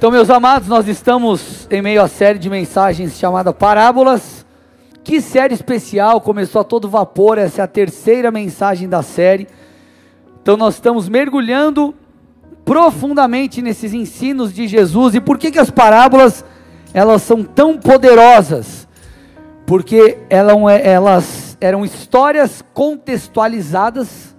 Então, meus amados, nós estamos em meio à série de mensagens chamada Parábolas. Que série especial, começou a todo vapor, essa é a terceira mensagem da série. Então, nós estamos mergulhando profundamente nesses ensinos de Jesus. E por que, que as parábolas elas são tão poderosas? Porque elas eram histórias contextualizadas,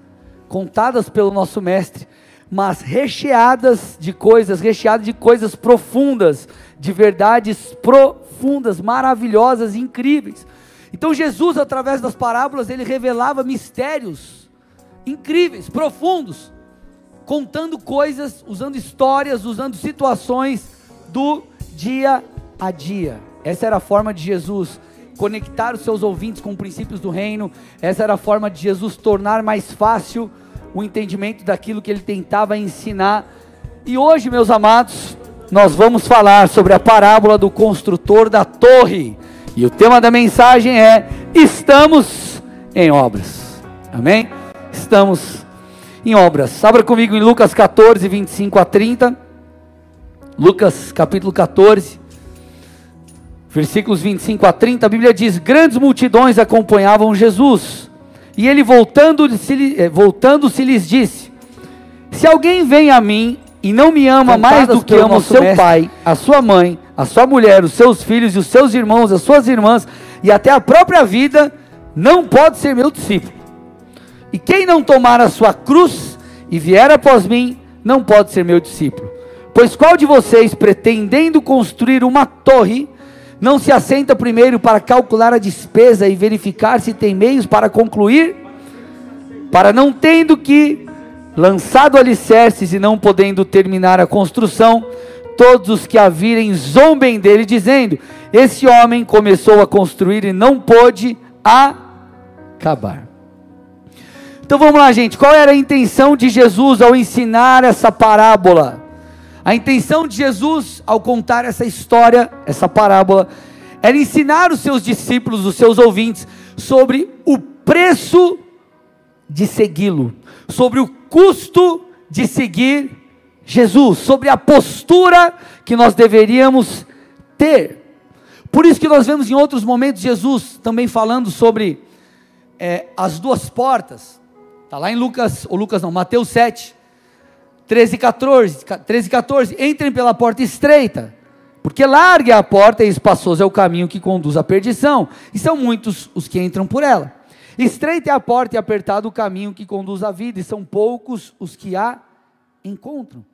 contadas pelo nosso mestre mas recheadas de coisas, recheadas de coisas profundas, de verdades profundas, maravilhosas, incríveis. Então Jesus, através das parábolas, ele revelava mistérios incríveis, profundos, contando coisas, usando histórias, usando situações do dia a dia. Essa era a forma de Jesus conectar os seus ouvintes com princípios do reino. Essa era a forma de Jesus tornar mais fácil o entendimento daquilo que ele tentava ensinar. E hoje, meus amados, nós vamos falar sobre a parábola do construtor da torre. E o tema da mensagem é: Estamos em obras. Amém? Estamos em obras. Abra comigo em Lucas 14, 25 a 30. Lucas capítulo 14, versículos 25 a 30. A Bíblia diz: Grandes multidões acompanhavam Jesus e ele voltando-se eh, voltando -se lhes disse: Se alguém vem a mim e não me ama mais do que ama o seu mestre. pai, a sua mãe, a sua mulher, os seus filhos e os seus irmãos, as suas irmãs e até a própria vida, não pode ser meu discípulo. E quem não tomar a sua cruz e vier após mim, não pode ser meu discípulo. Pois qual de vocês, pretendendo construir uma torre, não se assenta primeiro para calcular a despesa e verificar se tem meios para concluir? Para não tendo que, lançado alicerces e não podendo terminar a construção, todos os que a virem zombem dele, dizendo: Esse homem começou a construir e não pôde acabar. Então vamos lá, gente. Qual era a intenção de Jesus ao ensinar essa parábola? A intenção de Jesus ao contar essa história, essa parábola, era ensinar os seus discípulos, os seus ouvintes, sobre o preço de segui-lo, sobre o custo de seguir Jesus, sobre a postura que nós deveríamos ter. Por isso que nós vemos em outros momentos Jesus também falando sobre é, as duas portas. Está lá em Lucas, ou Lucas não, Mateus 7, 13 e 14, 13 e 14, entrem pela porta estreita, porque larga a porta e espaçoso é o caminho que conduz à perdição, e são muitos os que entram por ela. Estreita é a porta e apertado o caminho que conduz à vida, e são poucos os que a encontram.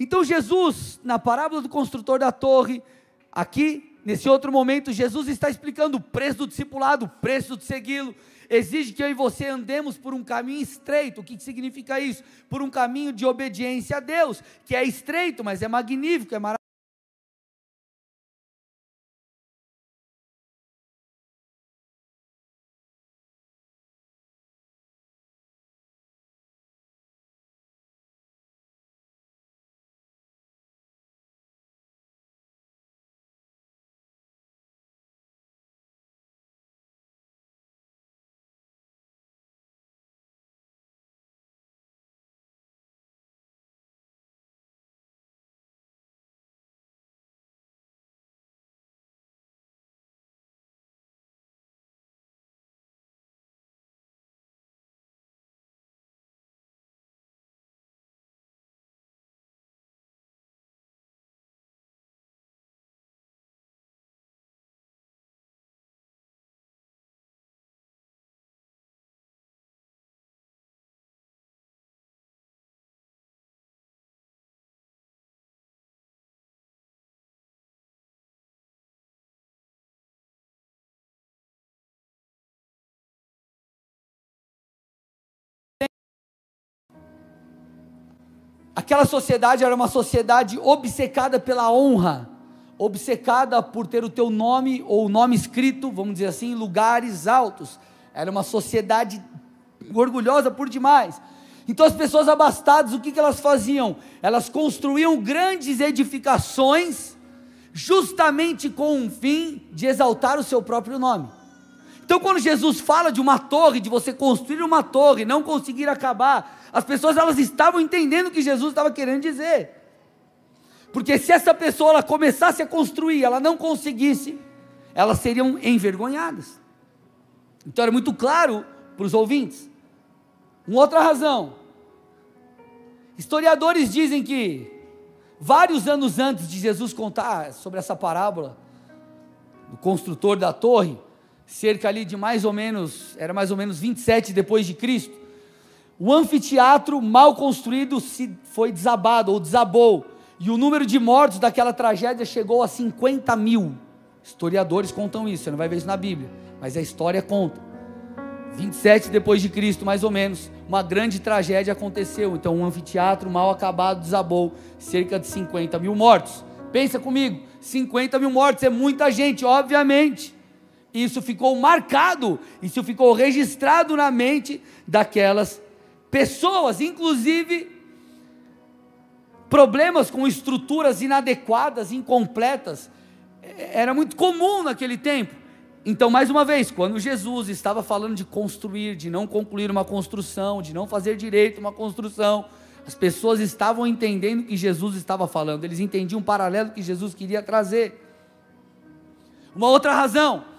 Então Jesus, na parábola do construtor da torre, aqui, nesse outro momento, Jesus está explicando o preço do discipulado, o preço de segui-lo, exige que eu e você andemos por um caminho estreito. O que significa isso? Por um caminho de obediência a Deus, que é estreito, mas é magnífico, é maravilhoso. Aquela sociedade era uma sociedade obcecada pela honra, obcecada por ter o teu nome ou o nome escrito, vamos dizer assim, em lugares altos. Era uma sociedade orgulhosa por demais. Então as pessoas abastadas, o que, que elas faziam? Elas construíam grandes edificações, justamente com o fim de exaltar o seu próprio nome. Então, quando Jesus fala de uma torre, de você construir uma torre, não conseguir acabar, as pessoas elas estavam entendendo o que Jesus estava querendo dizer. Porque se essa pessoa ela começasse a construir, ela não conseguisse, elas seriam envergonhadas. Então era muito claro para os ouvintes. Uma outra razão. Historiadores dizem que vários anos antes de Jesus contar sobre essa parábola do construtor da torre, cerca ali de mais ou menos, era mais ou menos 27 depois de Cristo, o anfiteatro mal construído se foi desabado ou desabou, e o número de mortos daquela tragédia chegou a 50 mil. Historiadores contam isso, você não vai ver isso na Bíblia, mas a história conta. 27 depois de Cristo, mais ou menos, uma grande tragédia aconteceu. Então, um anfiteatro mal acabado desabou, cerca de 50 mil mortos. Pensa comigo, 50 mil mortos é muita gente, obviamente. Isso ficou marcado, isso ficou registrado na mente daquelas pessoas, inclusive problemas com estruturas inadequadas, incompletas, era muito comum naquele tempo. Então, mais uma vez, quando Jesus estava falando de construir, de não concluir uma construção, de não fazer direito uma construção, as pessoas estavam entendendo o que Jesus estava falando, eles entendiam um paralelo que Jesus queria trazer. Uma outra razão,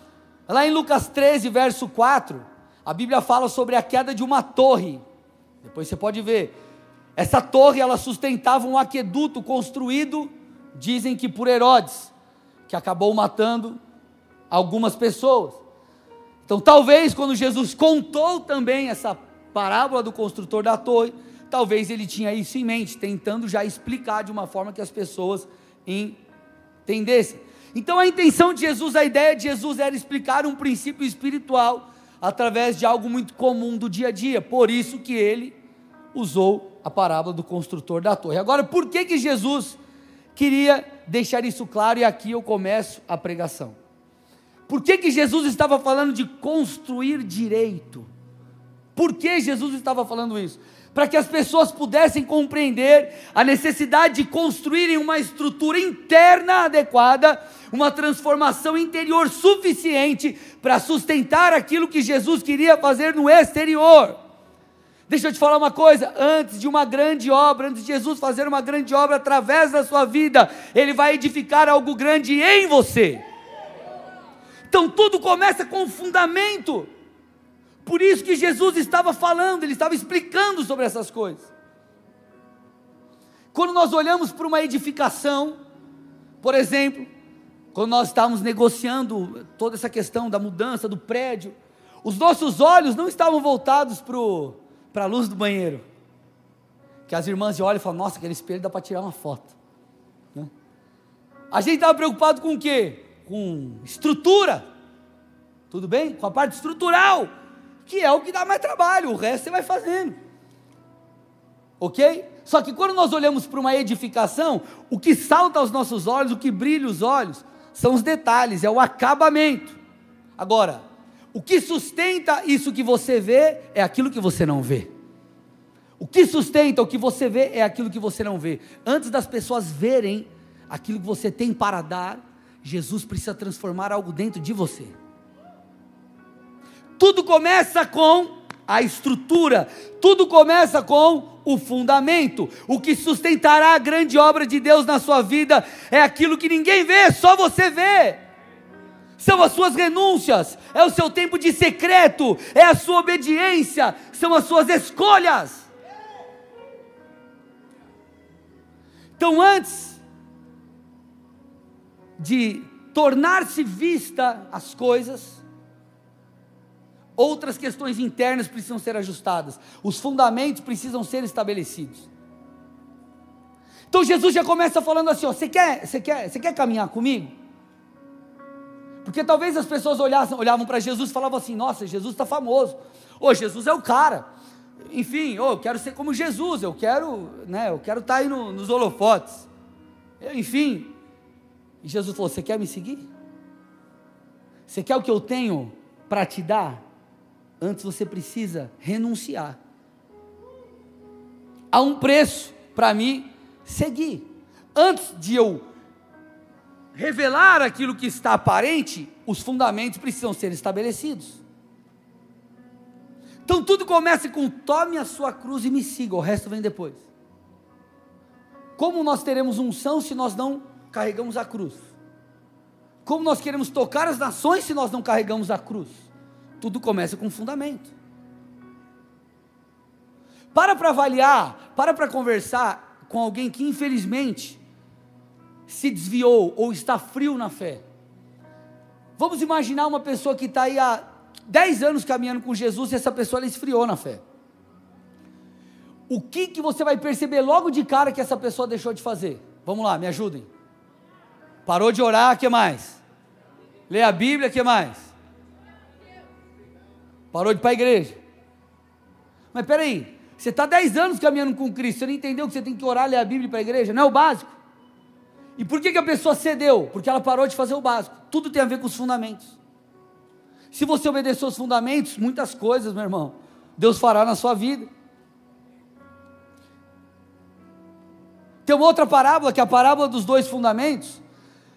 lá em Lucas 13, verso 4, a Bíblia fala sobre a queda de uma torre. Depois você pode ver. Essa torre ela sustentava um aqueduto construído, dizem que por Herodes, que acabou matando algumas pessoas. Então, talvez quando Jesus contou também essa parábola do construtor da torre, talvez ele tinha isso em mente, tentando já explicar de uma forma que as pessoas entendessem. Então, a intenção de Jesus, a ideia de Jesus era explicar um princípio espiritual através de algo muito comum do dia a dia. Por isso que ele usou a parábola do construtor da torre. Agora, por que que Jesus queria deixar isso claro e aqui eu começo a pregação? Por que, que Jesus estava falando de construir direito? Por que Jesus estava falando isso? Para que as pessoas pudessem compreender a necessidade de construírem uma estrutura interna adequada, uma transformação interior suficiente para sustentar aquilo que Jesus queria fazer no exterior. Deixa eu te falar uma coisa: antes de uma grande obra, antes de Jesus fazer uma grande obra através da sua vida, Ele vai edificar algo grande em você. Então tudo começa com o fundamento. Por isso que Jesus estava falando, ele estava explicando sobre essas coisas. Quando nós olhamos para uma edificação, por exemplo, quando nós estávamos negociando toda essa questão da mudança do prédio, os nossos olhos não estavam voltados para a luz do banheiro. Que as irmãs olham e falam: Nossa, aquele espelho dá para tirar uma foto. Né? A gente estava preocupado com o quê? com estrutura, tudo bem? Com a parte estrutural, que é o que dá mais trabalho, o resto você vai fazendo, ok? Só que quando nós olhamos para uma edificação, o que salta aos nossos olhos, o que brilha os olhos, são os detalhes, é o acabamento. Agora, o que sustenta isso que você vê é aquilo que você não vê. O que sustenta o que você vê é aquilo que você não vê. Antes das pessoas verem aquilo que você tem para dar, Jesus precisa transformar algo dentro de você. Tudo começa com a estrutura, tudo começa com o fundamento. O que sustentará a grande obra de Deus na sua vida é aquilo que ninguém vê, só você vê. São as suas renúncias, é o seu tempo de secreto, é a sua obediência, são as suas escolhas. Então, antes de tornar-se vista as coisas, outras questões internas precisam ser ajustadas, os fundamentos precisam ser estabelecidos. Então Jesus já começa falando assim: ó, você quer, você quer, você quer caminhar comigo? Porque talvez as pessoas olhassem, olhavam para Jesus e falavam assim: Nossa, Jesus está famoso. Ô, Jesus é o cara. Enfim, ô, eu quero ser como Jesus. Eu quero, né? Eu quero estar tá aí no, nos holofotes. Enfim, e Jesus falou: Você quer me seguir? Você quer o que eu tenho para te dar? Antes você precisa renunciar. Há um preço para me seguir. Antes de eu revelar aquilo que está aparente, os fundamentos precisam ser estabelecidos. Então tudo começa com tome a sua cruz e me siga, o resto vem depois. Como nós teremos unção se nós não carregamos a cruz? Como nós queremos tocar as nações se nós não carregamos a cruz? Tudo começa com fundamento. Para para avaliar, para para conversar com alguém que infelizmente se desviou ou está frio na fé. Vamos imaginar uma pessoa que está aí há 10 anos caminhando com Jesus e essa pessoa esfriou na fé. O que, que você vai perceber logo de cara que essa pessoa deixou de fazer? Vamos lá, me ajudem. Parou de orar, que mais? Lê a Bíblia, que mais? Parou de ir para a igreja. Mas peraí, você está 10 anos caminhando com Cristo, você não entendeu que você tem que orar, ler a Bíblia para a igreja? Não é o básico. E por que, que a pessoa cedeu? Porque ela parou de fazer o básico. Tudo tem a ver com os fundamentos. Se você obedecer os fundamentos, muitas coisas, meu irmão, Deus fará na sua vida. Tem uma outra parábola, que é a parábola dos dois fundamentos,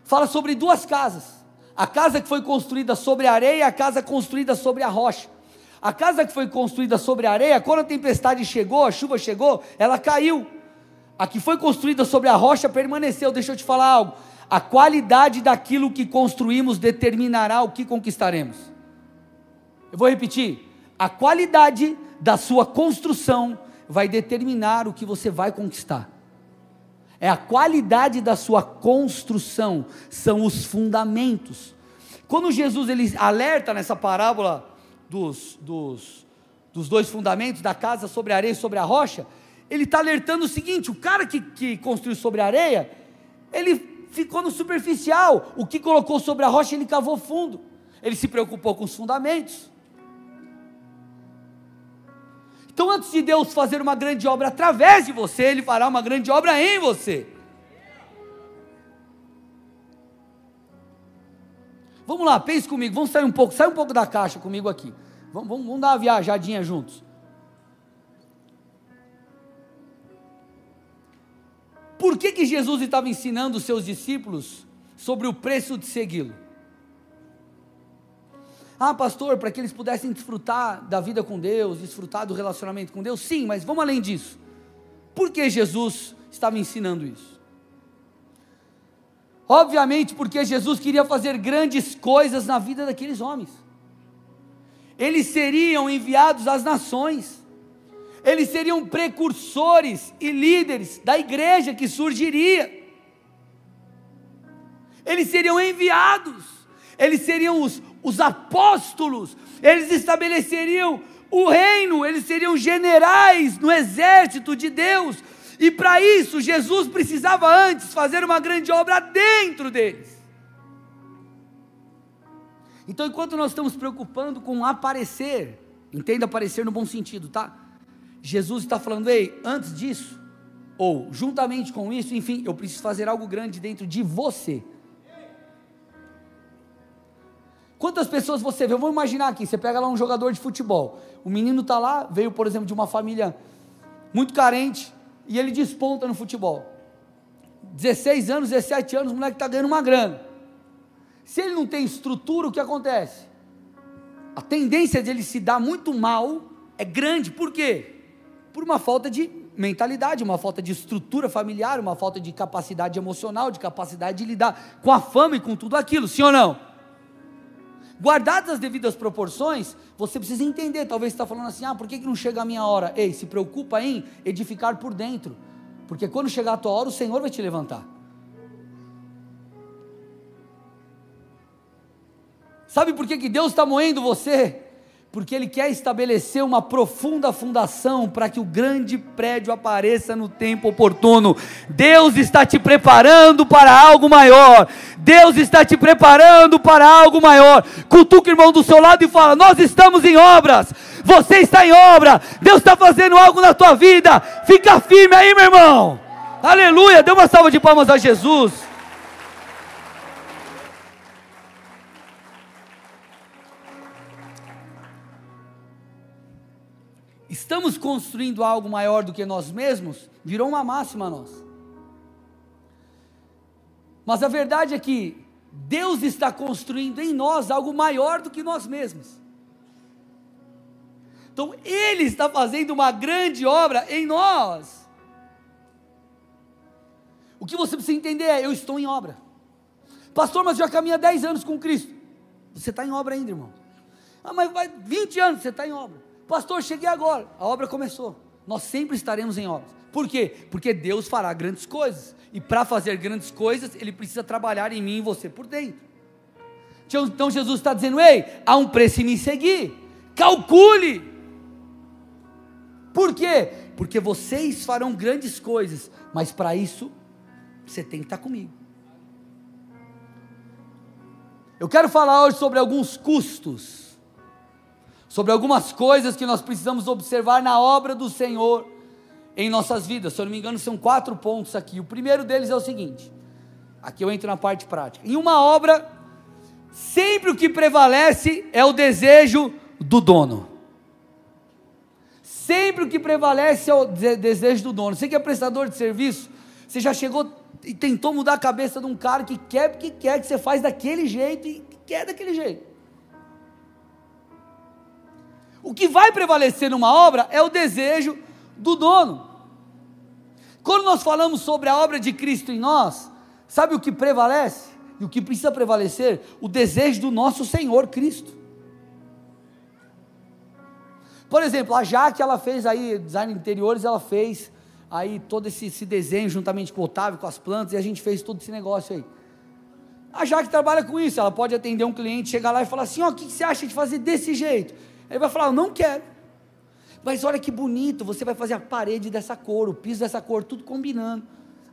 fala sobre duas casas. A casa que foi construída sobre a areia e a casa construída sobre a rocha. A casa que foi construída sobre a areia, quando a tempestade chegou, a chuva chegou, ela caiu. A que foi construída sobre a rocha permaneceu. Deixa eu te falar algo. A qualidade daquilo que construímos determinará o que conquistaremos. Eu vou repetir. A qualidade da sua construção vai determinar o que você vai conquistar. É a qualidade da sua construção, são os fundamentos. Quando Jesus ele alerta nessa parábola dos, dos, dos dois fundamentos, da casa sobre a areia e sobre a rocha, ele está alertando o seguinte: o cara que, que construiu sobre a areia, ele ficou no superficial, o que colocou sobre a rocha ele cavou fundo, ele se preocupou com os fundamentos. Então, antes de Deus fazer uma grande obra através de você, Ele fará uma grande obra em você. Vamos lá, pense comigo, vamos sair um pouco, sai um pouco da caixa comigo aqui. Vamos, vamos, vamos dar uma viajadinha juntos. Por que, que Jesus estava ensinando os seus discípulos sobre o preço de segui-lo? Ah, pastor, para que eles pudessem desfrutar da vida com Deus, desfrutar do relacionamento com Deus. Sim, mas vamos além disso. Por que Jesus estava ensinando isso? Obviamente, porque Jesus queria fazer grandes coisas na vida daqueles homens. Eles seriam enviados às nações. Eles seriam precursores e líderes da igreja que surgiria. Eles seriam enviados. Eles seriam os, os apóstolos, eles estabeleceriam o reino, eles seriam generais no exército de Deus, e para isso Jesus precisava antes fazer uma grande obra dentro deles. Então, enquanto nós estamos preocupando com aparecer, entenda aparecer no bom sentido, tá? Jesus está falando, ei, antes disso, ou juntamente com isso, enfim, eu preciso fazer algo grande dentro de você. Quantas pessoas você vê? Vamos imaginar aqui, você pega lá um jogador de futebol. O menino está lá, veio, por exemplo, de uma família muito carente, e ele desponta no futebol. 16 anos, 17 anos, o moleque está ganhando uma grana. Se ele não tem estrutura, o que acontece? A tendência de ele se dar muito mal é grande, por quê? Por uma falta de mentalidade, uma falta de estrutura familiar, uma falta de capacidade emocional, de capacidade de lidar com a fama e com tudo aquilo, sim ou não? Guardadas as devidas proporções, você precisa entender. Talvez você está falando assim: ah, por que, que não chega a minha hora? Ei, se preocupa em edificar por dentro, porque quando chegar a tua hora, o Senhor vai te levantar. Sabe por que, que Deus está moendo você? Porque Ele quer estabelecer uma profunda fundação para que o grande prédio apareça no tempo oportuno. Deus está te preparando para algo maior. Deus está te preparando para algo maior. Cutuca o irmão do seu lado e fala: Nós estamos em obras. Você está em obra. Deus está fazendo algo na tua vida. Fica firme aí, meu irmão. Aleluia. Dê uma salva de palmas a Jesus. Estamos construindo algo maior do que nós mesmos, virou uma máxima a nós. Mas a verdade é que Deus está construindo em nós algo maior do que nós mesmos. Então Ele está fazendo uma grande obra em nós. O que você precisa entender é: eu estou em obra. Pastor, mas já caminha 10 anos com Cristo. Você está em obra ainda, irmão. Ah, mas vai 20 anos, você está em obra. Pastor, cheguei agora. A obra começou. Nós sempre estaremos em obras. Por quê? Porque Deus fará grandes coisas. E para fazer grandes coisas, Ele precisa trabalhar em mim e você por dentro. Então Jesus está dizendo: ei, há um preço em me seguir. Calcule. Por quê? Porque vocês farão grandes coisas, mas para isso você tem que estar comigo. Eu quero falar hoje sobre alguns custos, sobre algumas coisas que nós precisamos observar na obra do Senhor em nossas vidas. Se eu não me engano, são quatro pontos aqui. O primeiro deles é o seguinte: aqui eu entro na parte prática. Em uma obra, sempre o que prevalece é o desejo do dono. Sempre o que prevalece é o desejo do dono. Você que é prestador de serviço, você já chegou e tentou mudar a cabeça de um cara que quer porque quer que você faz daquele jeito e quer daquele jeito. O que vai prevalecer numa obra é o desejo do dono. Quando nós falamos sobre a obra de Cristo em nós, sabe o que prevalece? E o que precisa prevalecer? O desejo do nosso Senhor Cristo. Por exemplo, a Jaque, ela fez aí, design de interiores, ela fez aí todo esse, esse, desenho juntamente com o Otávio, com as plantas, e a gente fez todo esse negócio aí. A Jaque trabalha com isso, ela pode atender um cliente, chegar lá e falar assim, ó, oh, o que você acha de fazer desse jeito? Ele vai falar, eu não quero. Mas olha que bonito, você vai fazer a parede dessa cor, o piso dessa cor, tudo combinando.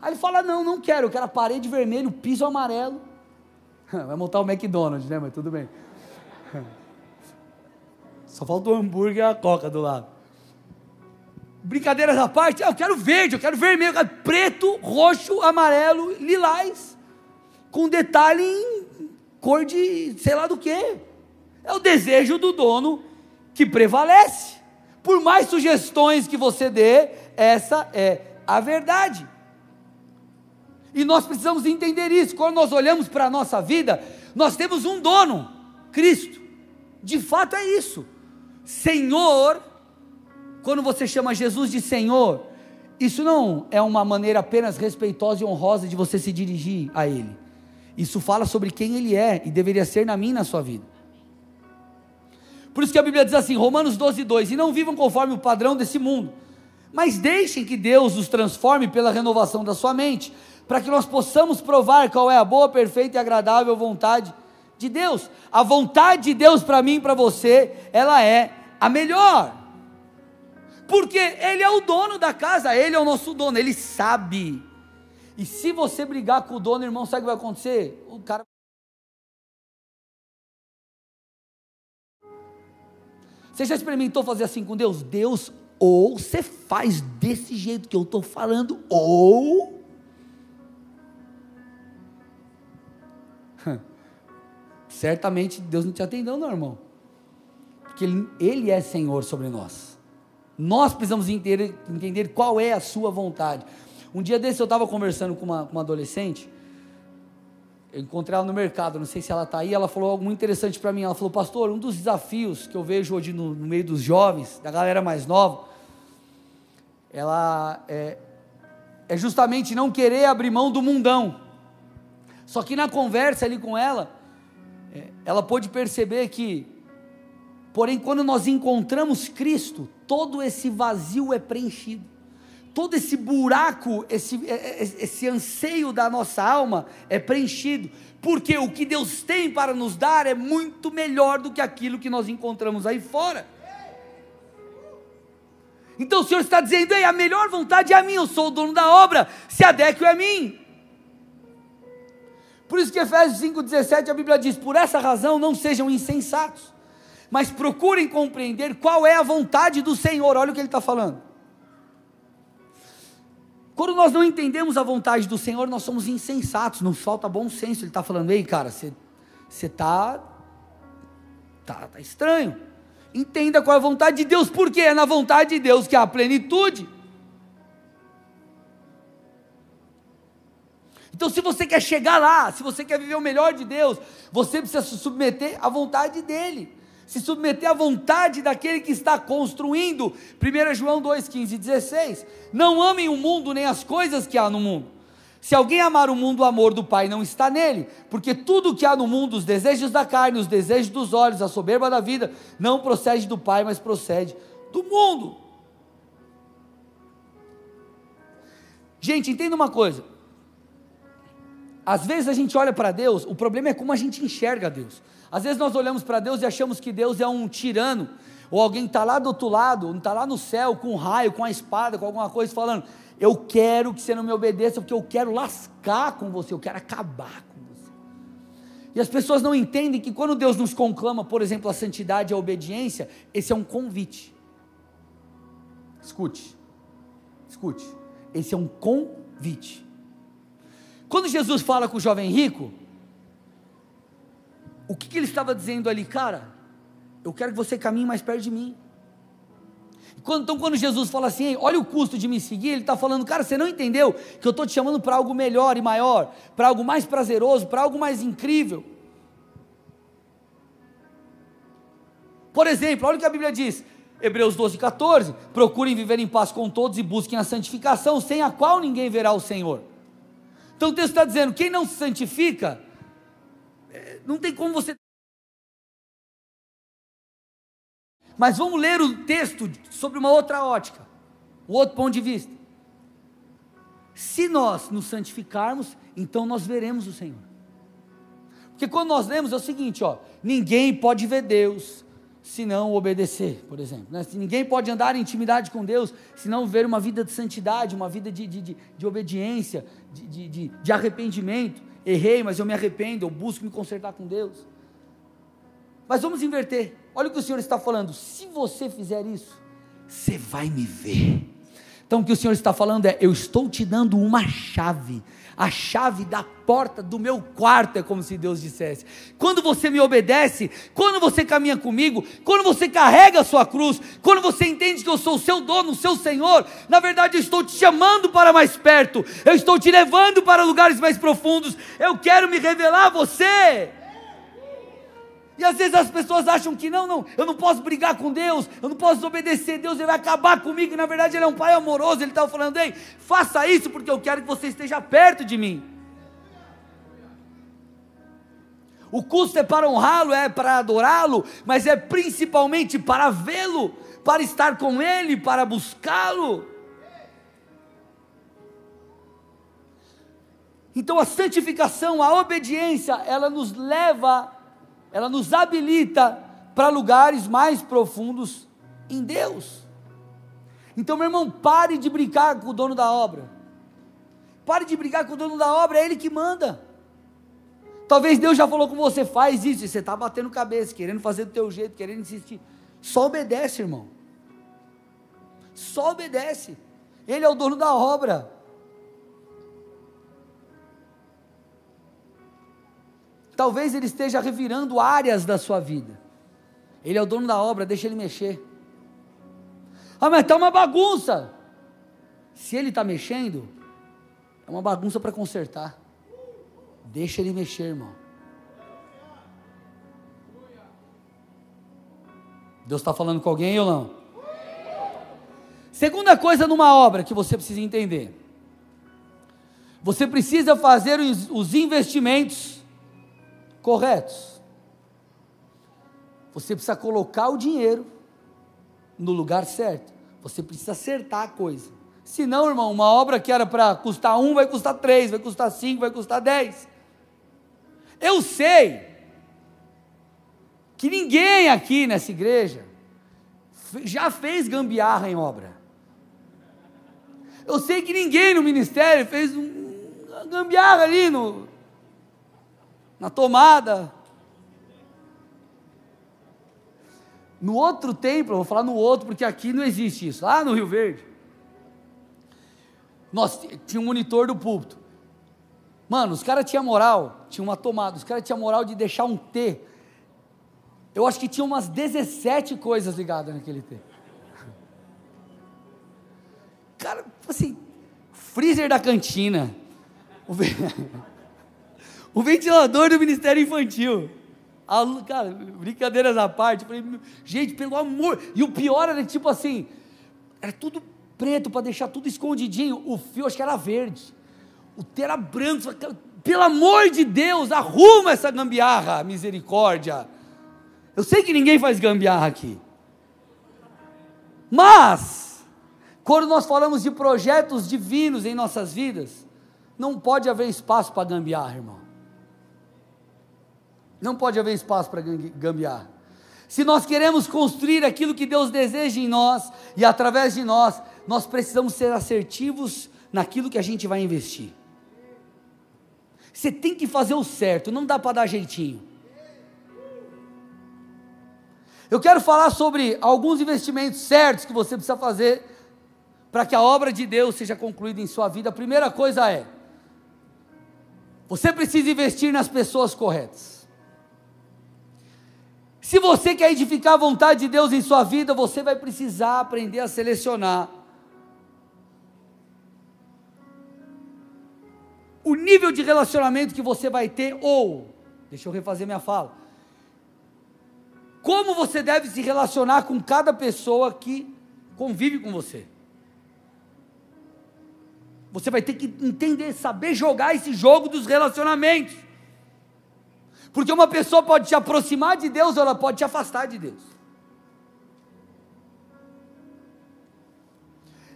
Aí ele fala, não, não quero, eu quero a parede vermelha, o piso amarelo. Vai montar o McDonald's, né, mas tudo bem. Só falta o hambúrguer e a coca do lado. Brincadeiras à parte, ah, eu quero verde, eu quero vermelho, eu quero preto, roxo, amarelo, lilás. Com detalhe em cor de sei lá do que. É o desejo do dono que prevalece. Por mais sugestões que você dê, essa é a verdade. E nós precisamos entender isso. Quando nós olhamos para a nossa vida, nós temos um dono, Cristo. De fato é isso. Senhor, quando você chama Jesus de Senhor, isso não é uma maneira apenas respeitosa e honrosa de você se dirigir a Ele. Isso fala sobre quem Ele é e deveria ser na minha na sua vida. Por isso que a Bíblia diz assim, Romanos 12, 2: E não vivam conforme o padrão desse mundo, mas deixem que Deus os transforme pela renovação da sua mente, para que nós possamos provar qual é a boa, perfeita e agradável vontade de Deus. A vontade de Deus para mim e para você, ela é a melhor. Porque Ele é o dono da casa, Ele é o nosso dono, Ele sabe. E se você brigar com o dono, irmão, sabe o que vai acontecer? O cara. Você já experimentou fazer assim com Deus? Deus, ou você faz desse jeito que eu estou falando, ou. Certamente Deus não te atendeu, não, irmão que ele, ele é Senhor sobre nós. Nós precisamos entender, entender qual é a sua vontade. Um dia desse eu estava conversando com uma, com uma adolescente, eu encontrei ela no mercado, não sei se ela está aí, ela falou algo muito interessante para mim, ela falou, pastor, um dos desafios que eu vejo hoje no, no meio dos jovens, da galera mais nova, ela é, é justamente não querer abrir mão do mundão, só que na conversa ali com ela, é, ela pôde perceber que Porém, quando nós encontramos Cristo, todo esse vazio é preenchido. Todo esse buraco, esse, é, é, esse anseio da nossa alma é preenchido. Porque o que Deus tem para nos dar é muito melhor do que aquilo que nós encontramos aí fora. Então o Senhor está dizendo: Ei, a melhor vontade é a minha, eu sou o dono da obra, se adeque a mim. Por isso que Efésios 5,17 a Bíblia diz: Por essa razão não sejam insensatos mas procurem compreender qual é a vontade do Senhor. Olha o que ele está falando. Quando nós não entendemos a vontade do Senhor, nós somos insensatos, nos falta bom senso. Ele está falando, ei, cara, você está tá, tá estranho. Entenda qual é a vontade de Deus, porque é na vontade de Deus que há plenitude. Então, se você quer chegar lá, se você quer viver o melhor de Deus, você precisa se submeter à vontade dEle se submeter à vontade daquele que está construindo. 1 João 2, 15 e 16. Não amem o mundo nem as coisas que há no mundo. Se alguém amar o mundo, o amor do Pai não está nele, porque tudo que há no mundo, os desejos da carne, os desejos dos olhos, a soberba da vida, não procede do Pai, mas procede do mundo. Gente, entenda uma coisa. Às vezes a gente olha para Deus, o problema é como a gente enxerga Deus. Às vezes nós olhamos para Deus e achamos que Deus é um tirano, ou alguém está lá do outro lado, está lá no céu com um raio, com a espada, com alguma coisa, falando: Eu quero que você não me obedeça, porque eu quero lascar com você, eu quero acabar com você. E as pessoas não entendem que quando Deus nos conclama, por exemplo, a santidade e a obediência, esse é um convite. Escute, escute, esse é um convite. Quando Jesus fala com o jovem rico, o que, que ele estava dizendo ali, cara? Eu quero que você caminhe mais perto de mim. Quando, então, quando Jesus fala assim, olha o custo de me seguir, ele está falando, cara, você não entendeu que eu estou te chamando para algo melhor e maior, para algo mais prazeroso, para algo mais incrível. Por exemplo, olha o que a Bíblia diz, Hebreus 12, 14: procurem viver em paz com todos e busquem a santificação, sem a qual ninguém verá o Senhor. Então o texto está dizendo: quem não se santifica, não tem como você. Mas vamos ler o texto sobre uma outra ótica, um outro ponto de vista. Se nós nos santificarmos, então nós veremos o Senhor. Porque quando nós lemos é o seguinte, ó, ninguém pode ver Deus se não obedecer, por exemplo. Né? Ninguém pode andar em intimidade com Deus se não ver uma vida de santidade, uma vida de, de, de, de obediência, de, de, de arrependimento. Errei, mas eu me arrependo, eu busco me consertar com Deus. Mas vamos inverter. Olha o que o Senhor está falando. Se você fizer isso, você vai me ver. Então o que o Senhor está falando é: eu estou te dando uma chave, a chave da porta do meu quarto, é como se Deus dissesse. Quando você me obedece, quando você caminha comigo, quando você carrega a sua cruz, quando você entende que eu sou o seu dono, o seu Senhor, na verdade eu estou te chamando para mais perto, eu estou te levando para lugares mais profundos, eu quero me revelar a você. E às vezes as pessoas acham que não, não, eu não posso brigar com Deus, eu não posso obedecer a Deus, Ele vai acabar comigo. E na verdade Ele é um Pai amoroso, Ele estava falando, ei, faça isso porque eu quero que você esteja perto de mim. O custo é para honrá-lo, é para adorá-lo, mas é principalmente para vê-lo, para estar com Ele, para buscá-lo. Então a santificação, a obediência, ela nos leva ela nos habilita para lugares mais profundos em Deus. Então, meu irmão, pare de brincar com o dono da obra. Pare de brigar com o dono da obra, é ele que manda. Talvez Deus já falou com você, faz isso, e você está batendo cabeça, querendo fazer do teu jeito, querendo insistir. Só obedece, irmão. Só obedece. Ele é o dono da obra. Talvez ele esteja revirando áreas da sua vida. Ele é o dono da obra, deixa ele mexer. Ah, mas está uma bagunça. Se ele está mexendo, é uma bagunça para consertar. Deixa ele mexer, irmão. Deus está falando com alguém ou não? Segunda coisa numa obra que você precisa entender. Você precisa fazer os, os investimentos corretos. Você precisa colocar o dinheiro no lugar certo. Você precisa acertar a coisa. Senão, irmão, uma obra que era para custar um, vai custar três, vai custar cinco, vai custar dez. Eu sei que ninguém aqui nessa igreja já fez gambiarra em obra. Eu sei que ninguém no ministério fez uma gambiarra ali no, na tomada. No outro templo, vou falar no outro porque aqui não existe isso, lá no Rio Verde. Nós tinha um monitor do púlpito. Mano, os caras tinham moral, tinha uma tomada, os caras tinham moral de deixar um T. Eu acho que tinha umas 17 coisas ligadas naquele T. Cara, assim, freezer da cantina. O ventilador do Ministério Infantil. A, cara, brincadeiras à parte. Falei, gente, pelo amor. E o pior era tipo assim: era tudo preto para deixar tudo escondidinho. O fio, acho que era verde. o Tera Branco, pelo amor de Deus, arruma essa gambiarra, misericórdia. Eu sei que ninguém faz gambiarra aqui. Mas, quando nós falamos de projetos divinos em nossas vidas, não pode haver espaço para gambiarra, irmão. Não pode haver espaço para gambiarra. Se nós queremos construir aquilo que Deus deseja em nós e através de nós, nós precisamos ser assertivos naquilo que a gente vai investir. Você tem que fazer o certo, não dá para dar jeitinho. Eu quero falar sobre alguns investimentos certos que você precisa fazer para que a obra de Deus seja concluída em sua vida. A primeira coisa é: você precisa investir nas pessoas corretas. Se você quer edificar a vontade de Deus em sua vida, você vai precisar aprender a selecionar o nível de relacionamento que você vai ter, ou, deixa eu refazer minha fala, como você deve se relacionar com cada pessoa que convive com você. Você vai ter que entender, saber jogar esse jogo dos relacionamentos. Porque uma pessoa pode te aproximar de Deus ou ela pode te afastar de Deus.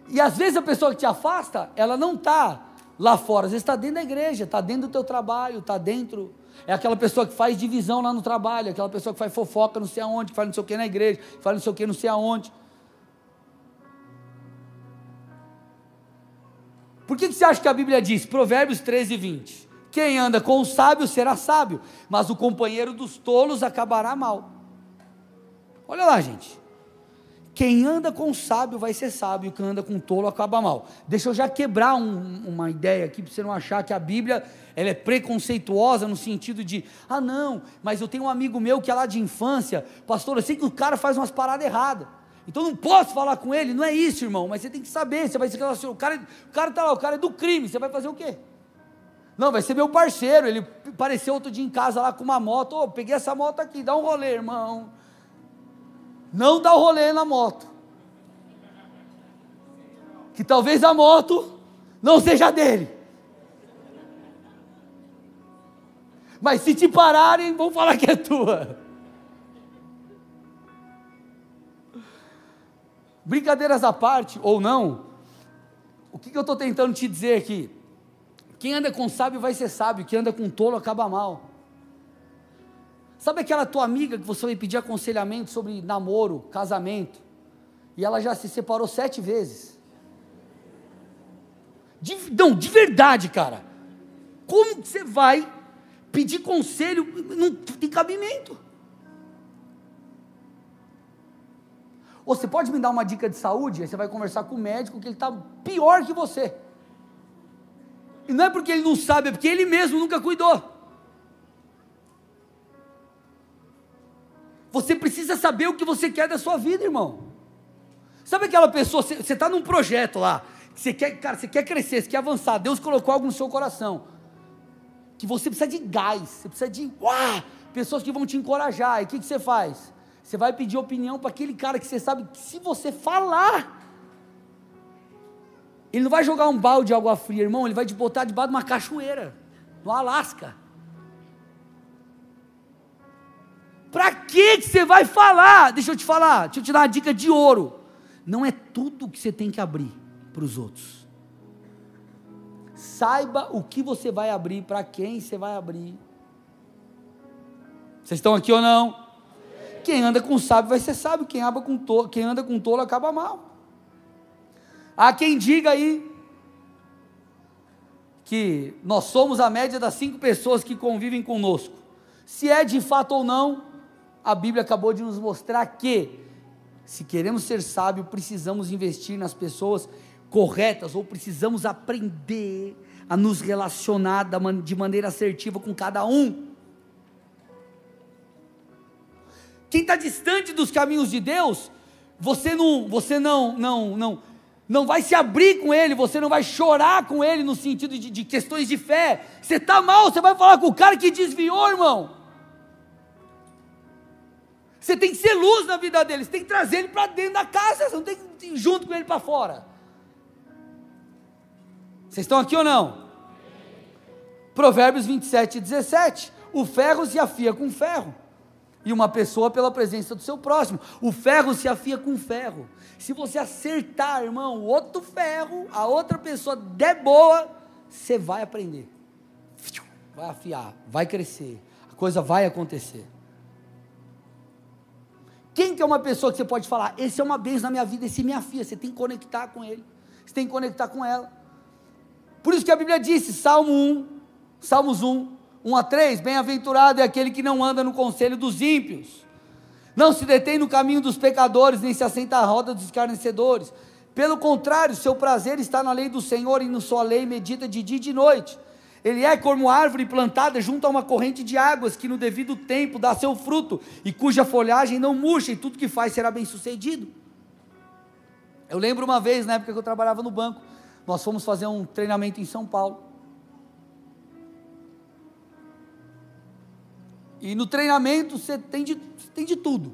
E às vezes a pessoa que te afasta, ela não está lá fora, às vezes está dentro da igreja, está dentro do teu trabalho, está dentro. É aquela pessoa que faz divisão lá no trabalho, aquela pessoa que faz fofoca não sei aonde, que faz não sei o que na igreja, que faz não sei o que não sei aonde. Por que, que você acha que a Bíblia diz, Provérbios 13, 20? Quem anda com o sábio será sábio, mas o companheiro dos tolos acabará mal. Olha lá, gente. Quem anda com o sábio vai ser sábio, quem anda com o tolo acaba mal. Deixa eu já quebrar um, uma ideia aqui, para você não achar que a Bíblia ela é preconceituosa no sentido de, ah não, mas eu tenho um amigo meu que é lá de infância, pastor, eu sei que o cara faz umas paradas erradas. Então não posso falar com ele, não é isso, irmão, mas você tem que saber, você vai se relacionar. O cara, o cara está lá, o cara é do crime, você vai fazer o quê? Não, vai ser meu parceiro. Ele apareceu outro dia em casa lá com uma moto. Oh, peguei essa moto aqui, dá um rolê, irmão. Não dá o um rolê na moto. Que talvez a moto não seja dele. Mas se te pararem, vão falar que é tua. Brincadeiras à parte, ou não, o que, que eu estou tentando te dizer aqui? Quem anda com sábio vai ser sábio, quem anda com tolo acaba mal. Sabe aquela tua amiga que você vai pedir aconselhamento sobre namoro, casamento, e ela já se separou sete vezes? De, não, de verdade, cara. Como você vai pedir conselho? Não tem cabimento. Ou você pode me dar uma dica de saúde? Aí você vai conversar com o médico que ele está pior que você. E não é porque ele não sabe, é porque ele mesmo nunca cuidou. Você precisa saber o que você quer da sua vida, irmão. Sabe aquela pessoa, você está num projeto lá, você quer, cara, você quer crescer, você quer avançar, Deus colocou algo no seu coração. Que você precisa de gás, você precisa de uau, pessoas que vão te encorajar. E o que, que você faz? Você vai pedir opinião para aquele cara que você sabe que se você falar, ele não vai jogar um balde de água fria, irmão, ele vai te botar debaixo de uma cachoeira, no Alasca. Para que você vai falar? Deixa eu te falar, deixa eu te dar uma dica de ouro. Não é tudo que você tem que abrir para os outros. Saiba o que você vai abrir, para quem você vai abrir. Vocês estão aqui ou não? Quem anda com sábio vai ser sábio, quem, anda com tolo, quem anda com tolo acaba mal. Há quem diga aí que nós somos a média das cinco pessoas que convivem conosco. Se é de fato ou não, a Bíblia acabou de nos mostrar que, se queremos ser sábios, precisamos investir nas pessoas corretas, ou precisamos aprender a nos relacionar de maneira assertiva com cada um. Quem está distante dos caminhos de Deus, você não, você não, não, não, não vai se abrir com ele, você não vai chorar com ele no sentido de, de questões de fé. Você está mal, você vai falar com o cara que desviou, irmão. Você tem que ser luz na vida dele, você tem que trazer ele para dentro da casa, você não tem que ir junto com ele para fora. Vocês estão aqui ou não? Provérbios 27, 17. O ferro se afia com ferro. E uma pessoa pela presença do seu próximo. O ferro se afia com ferro. Se você acertar, irmão, o outro ferro, a outra pessoa der boa, você vai aprender. Vai afiar, vai crescer. A coisa vai acontecer. Quem que é uma pessoa que você pode falar, esse é uma bênção na minha vida, esse minha filha, você tem que conectar com ele, você tem que conectar com ela. Por isso que a Bíblia disse, Salmo 1, Salmos 1, 1 a 3, bem-aventurado é aquele que não anda no conselho dos ímpios, não se detém no caminho dos pecadores, nem se assenta à roda dos escarnecedores. Pelo contrário, seu prazer está na lei do Senhor e no sua lei medita de dia e de noite. Ele é como árvore plantada junto a uma corrente de águas, que no devido tempo dá seu fruto, e cuja folhagem não murcha, e tudo que faz será bem sucedido. Eu lembro uma vez, na época que eu trabalhava no banco, nós fomos fazer um treinamento em São Paulo. E no treinamento você tem de, tem de tudo.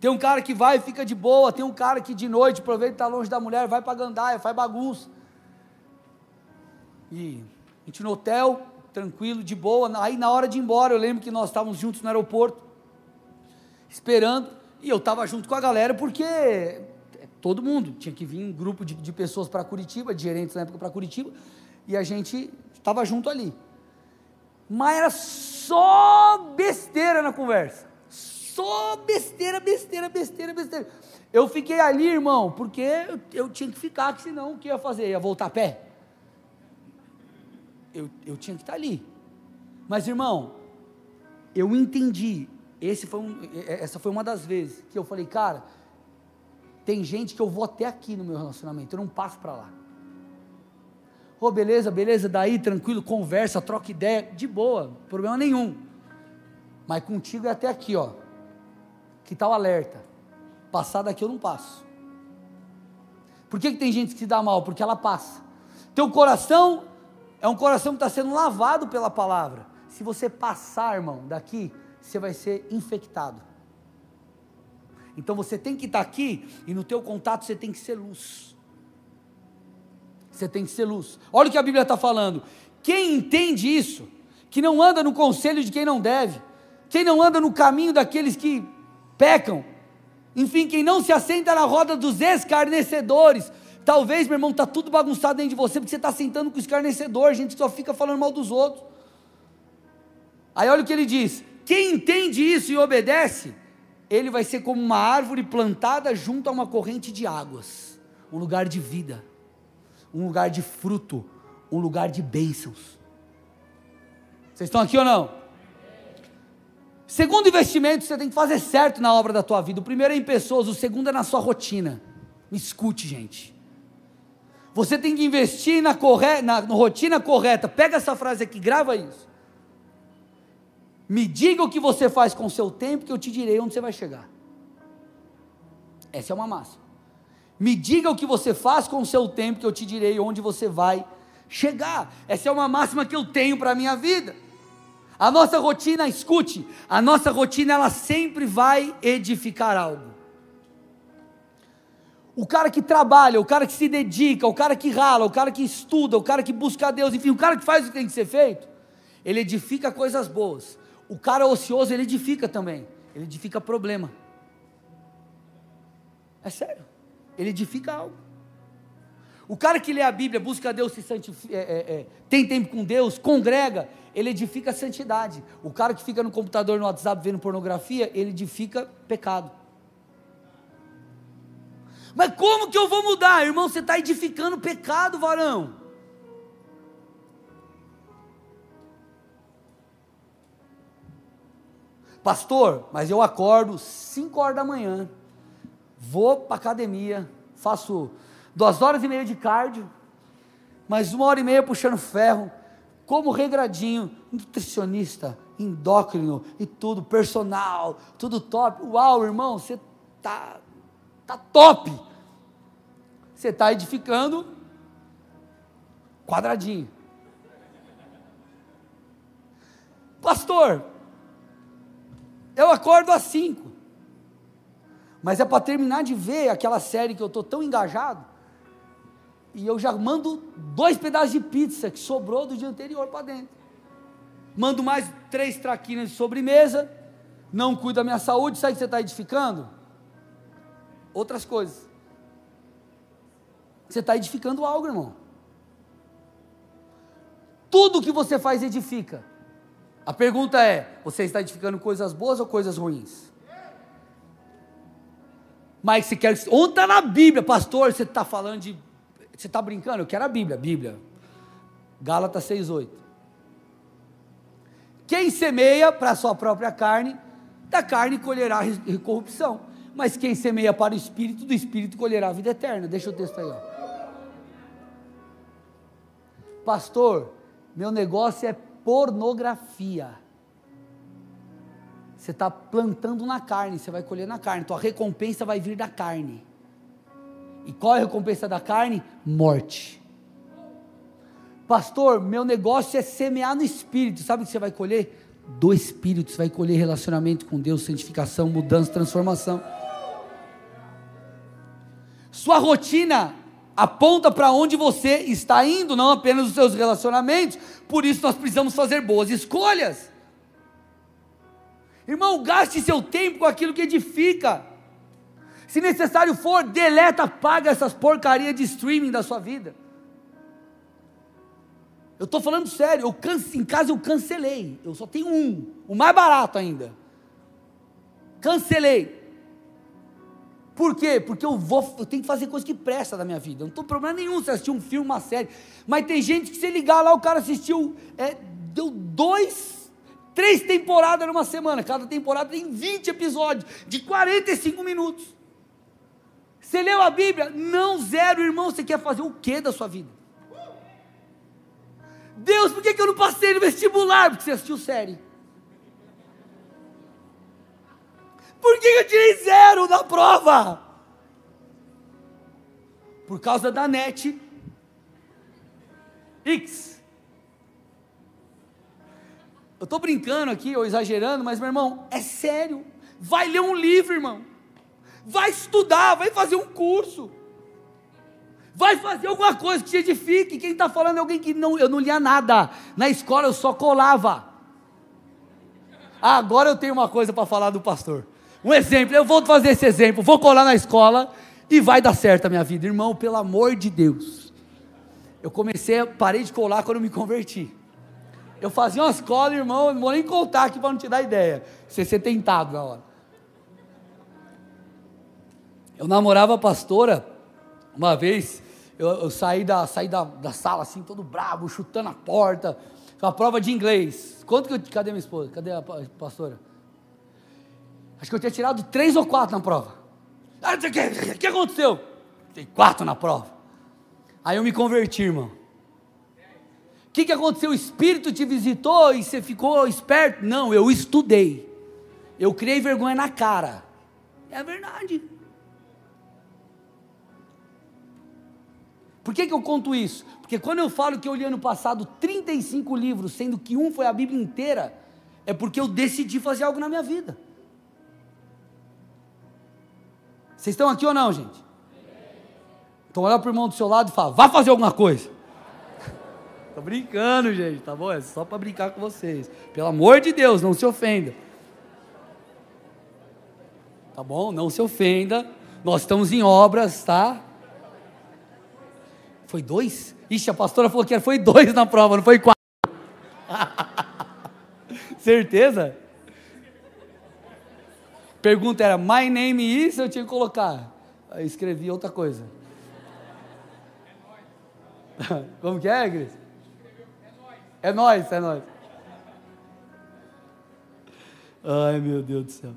Tem um cara que vai e fica de boa, tem um cara que de noite, aproveita que está longe da mulher, vai para gandaia, faz bagunça. E a gente no hotel, tranquilo, de boa. Aí na hora de ir embora, eu lembro que nós estávamos juntos no aeroporto, esperando, e eu estava junto com a galera, porque todo mundo tinha que vir um grupo de, de pessoas para Curitiba, de gerentes na época para Curitiba, e a gente estava junto ali. Mas era só besteira na conversa. Só besteira, besteira, besteira, besteira. Eu fiquei ali, irmão, porque eu, eu tinha que ficar, senão o que ia fazer? Ia voltar a pé? eu, eu tinha que estar ali. Mas, irmão, eu entendi. Foi um, essa foi uma das vezes que eu falei, cara, tem gente que eu vou até aqui no meu relacionamento, eu não passo para lá. Oh, beleza, beleza, daí tranquilo, conversa, troca ideia, de boa, problema nenhum. Mas contigo é até aqui, ó. Que tal alerta? Passar daqui eu não passo. Por que, que tem gente que se dá mal? Porque ela passa. Teu coração é um coração que está sendo lavado pela palavra. Se você passar, irmão, daqui, você vai ser infectado. Então você tem que estar tá aqui e no teu contato você tem que ser luz. Você tem que ser luz. Olha o que a Bíblia está falando. Quem entende isso, que não anda no conselho de quem não deve, quem não anda no caminho daqueles que pecam, enfim, quem não se assenta na roda dos escarnecedores, Talvez, meu irmão, está tudo bagunçado dentro de você, porque você está sentando com o escarnecedor, gente só fica falando mal dos outros. Aí olha o que ele diz: quem entende isso e obedece, ele vai ser como uma árvore plantada junto a uma corrente de águas, um lugar de vida, um lugar de fruto, um lugar de bênçãos. Vocês estão aqui ou não? Segundo investimento, você tem que fazer certo na obra da tua vida. O primeiro é em pessoas, o segundo é na sua rotina. Me escute, gente. Você tem que investir na, corre... na, na rotina correta. Pega essa frase aqui, grava isso. Me diga o que você faz com o seu tempo, que eu te direi onde você vai chegar. Essa é uma máxima. Me diga o que você faz com o seu tempo, que eu te direi onde você vai chegar. Essa é uma máxima que eu tenho para a minha vida. A nossa rotina, escute, a nossa rotina ela sempre vai edificar algo. O cara que trabalha, o cara que se dedica, o cara que rala, o cara que estuda, o cara que busca a Deus, enfim, o cara que faz o que tem que ser feito, ele edifica coisas boas. O cara ocioso, ele edifica também. Ele edifica problema. É sério. Ele edifica algo. O cara que lê a Bíblia, busca Deus, se santifica, é, é, é, tem tempo com Deus, congrega, ele edifica a santidade. O cara que fica no computador, no WhatsApp, vendo pornografia, ele edifica pecado. Mas como que eu vou mudar? Irmão, você está edificando pecado, varão. Pastor, mas eu acordo 5 horas da manhã, vou para academia, faço duas horas e meia de cardio, mais uma hora e meia puxando ferro, como regradinho, nutricionista, endócrino e tudo, personal, tudo top. Uau, irmão, você tá, tá top você está edificando quadradinho. Pastor, eu acordo às cinco, mas é para terminar de ver aquela série que eu estou tão engajado, e eu já mando dois pedaços de pizza que sobrou do dia anterior para dentro. Mando mais três traquinas de sobremesa, não cuido da minha saúde, sabe o que você está edificando? Outras coisas. Você está edificando algo, irmão. Tudo que você faz edifica. A pergunta é: você está edificando coisas boas ou coisas ruins? Mas se quer. Onde está na Bíblia, pastor? Você está falando de. Você está brincando? Eu quero a Bíblia, Bíblia. Gálatas 6,8. Quem semeia para a sua própria carne, da carne colherá corrupção. Mas quem semeia para o espírito, do espírito colherá a vida eterna. Deixa o texto aí, ó. Pastor, meu negócio é pornografia. Você está plantando na carne, você vai colher na carne. Tua recompensa vai vir da carne. E qual é a recompensa da carne? Morte. Pastor, meu negócio é semear no espírito. Sabe o que você vai colher? Do espírito. Você vai colher relacionamento com Deus, santificação, mudança, transformação. Sua rotina aponta para onde você está indo, não apenas os seus relacionamentos. Por isso nós precisamos fazer boas escolhas. Irmão, gaste seu tempo com aquilo que edifica. Se necessário for, deleta, paga essas porcarias de streaming da sua vida. Eu estou falando sério, eu cance, em casa eu cancelei. Eu só tenho um, o mais barato ainda. Cancelei. Por quê? Porque eu vou, eu tenho que fazer coisa que presta da minha vida. Não tem problema nenhum se assistir um filme, uma série. Mas tem gente que se ligar lá, o cara assistiu, é, deu dois Três temporadas numa semana, cada temporada tem 20 episódios, de 45 minutos. Você leu a Bíblia? Não, zero, irmão. Você quer fazer o que da sua vida? Deus, por que, que eu não passei no vestibular? Porque você assistiu série. Por que eu tirei zero na prova? Por causa da net X. Eu estou brincando aqui, ou exagerando, mas meu irmão, é sério. Vai ler um livro, irmão. Vai estudar, vai fazer um curso. Vai fazer alguma coisa que te edifique. Quem está falando é alguém que não, eu não lia nada. Na escola eu só colava. Agora eu tenho uma coisa para falar do pastor. Um exemplo, eu vou fazer esse exemplo. Vou colar na escola e vai dar certo a minha vida. Irmão, pelo amor de Deus. Eu comecei, parei de colar quando me converti. Eu fazia umas colas, irmão, não vou nem contar aqui para não te dar ideia. Você ser tentado na hora. Eu namorava a pastora, uma vez, eu, eu saí, da, saí da, da sala assim, todo bravo, chutando a porta, uma prova de inglês. Quanto que eu, cadê minha esposa? Cadê a pastora? Acho que eu tinha tirado três ou quatro na prova. Ah, o que, que aconteceu? Tem quatro na prova. Aí eu me converti, irmão que, que aconteceu? O Espírito te visitou e você ficou esperto? Não, eu estudei. Eu criei vergonha na cara. É verdade. Por que, que eu conto isso? Porque quando eu falo que eu li ano passado 35 livros, sendo que um foi a Bíblia inteira, é porque eu decidi fazer algo na minha vida. Vocês estão aqui ou não, gente? Então olha para o irmão do seu lado e fala, vá fazer alguma coisa. Tô brincando, gente, tá bom? É só para brincar com vocês. Pelo amor de Deus, não se ofenda. Tá bom? Não se ofenda. Nós estamos em obras, tá? Foi dois? Ixi, a pastora falou que foi dois na prova, não foi quatro. Certeza? Pergunta era, my name is, eu tinha que colocar. Aí escrevi outra coisa. Como que é, Cris? É nós, é nós. Ai, meu Deus do céu.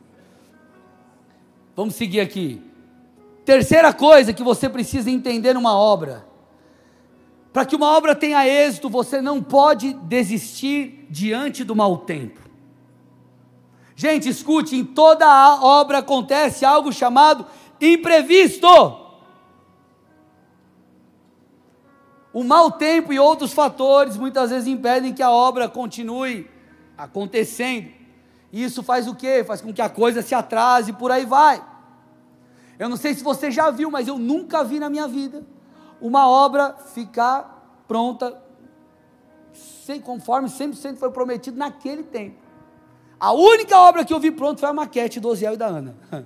Vamos seguir aqui. Terceira coisa que você precisa entender numa obra. Para que uma obra tenha êxito, você não pode desistir diante do mau tempo. Gente, escute, em toda obra acontece algo chamado imprevisto. O mau tempo e outros fatores muitas vezes impedem que a obra continue acontecendo. E isso faz o quê? Faz com que a coisa se atrase e por aí vai. Eu não sei se você já viu, mas eu nunca vi na minha vida uma obra ficar pronta, sem, conforme 100% foi prometido naquele tempo. A única obra que eu vi pronta foi a maquete do Osiel e da Ana.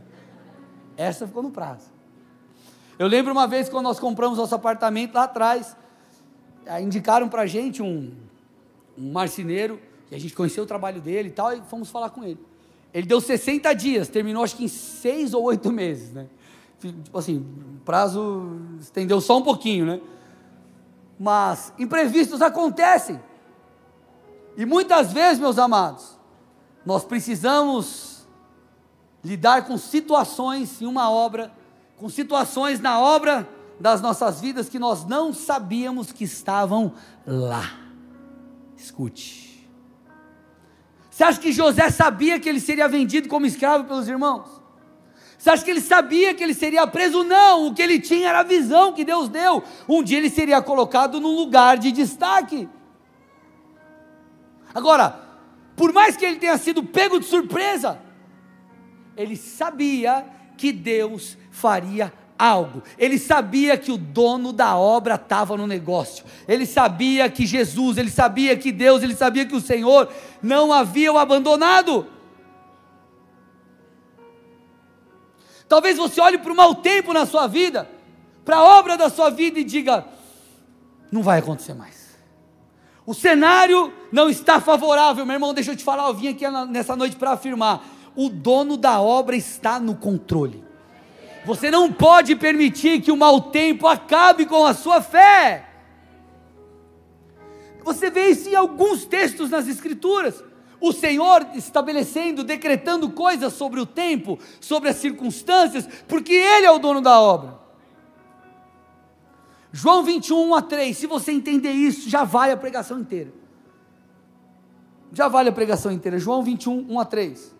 Essa ficou no prazo. Eu lembro uma vez quando nós compramos nosso apartamento lá atrás, indicaram para a gente um, um marceneiro, e a gente conheceu o trabalho dele e tal, e fomos falar com ele. Ele deu 60 dias, terminou acho que em 6 ou 8 meses, né? Tipo assim, prazo estendeu só um pouquinho, né? Mas imprevistos acontecem. E muitas vezes, meus amados, nós precisamos lidar com situações em uma obra, com situações na obra das nossas vidas que nós não sabíamos que estavam lá. Escute. Você acha que José sabia que ele seria vendido como escravo pelos irmãos? Você acha que ele sabia que ele seria preso? Não, o que ele tinha era a visão que Deus deu. Um dia ele seria colocado num lugar de destaque. Agora, por mais que ele tenha sido pego de surpresa, ele sabia que Deus faria algo. Ele sabia que o dono da obra estava no negócio. Ele sabia que Jesus, ele sabia que Deus, ele sabia que o Senhor não havia o abandonado. Talvez você olhe para o mau tempo na sua vida, para a obra da sua vida e diga: não vai acontecer mais. O cenário não está favorável, meu irmão. Deixa eu te falar, eu vim aqui nessa noite para afirmar: o dono da obra está no controle. Você não pode permitir que o mau tempo acabe com a sua fé. Você vê isso em alguns textos nas Escrituras. O Senhor estabelecendo, decretando coisas sobre o tempo, sobre as circunstâncias, porque Ele é o dono da obra. João 21, 1 a 3, se você entender isso, já vale a pregação inteira. Já vale a pregação inteira. João 21, 1 a 3.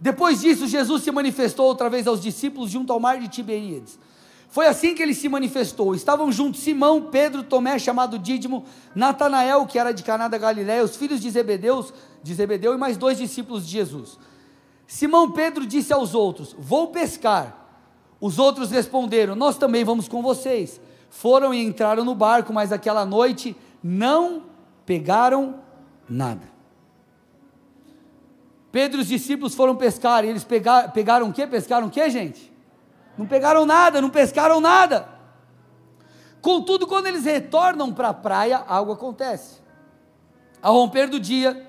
Depois disso, Jesus se manifestou outra vez aos discípulos junto ao mar de Tiberíades. Foi assim que ele se manifestou. Estavam juntos Simão, Pedro, Tomé, chamado Dídimo, Natanael, que era de Caná da Galiléia, os filhos de Zebedeus, de Zebedeu e mais dois discípulos de Jesus. Simão Pedro disse aos outros: Vou pescar. Os outros responderam: Nós também vamos com vocês. Foram e entraram no barco, mas aquela noite não pegaram nada. Pedro e os discípulos foram pescar, e eles pegaram, pegaram o que? Pescaram o que, gente? Não pegaram nada, não pescaram nada. Contudo, quando eles retornam para a praia, algo acontece. Ao romper do dia,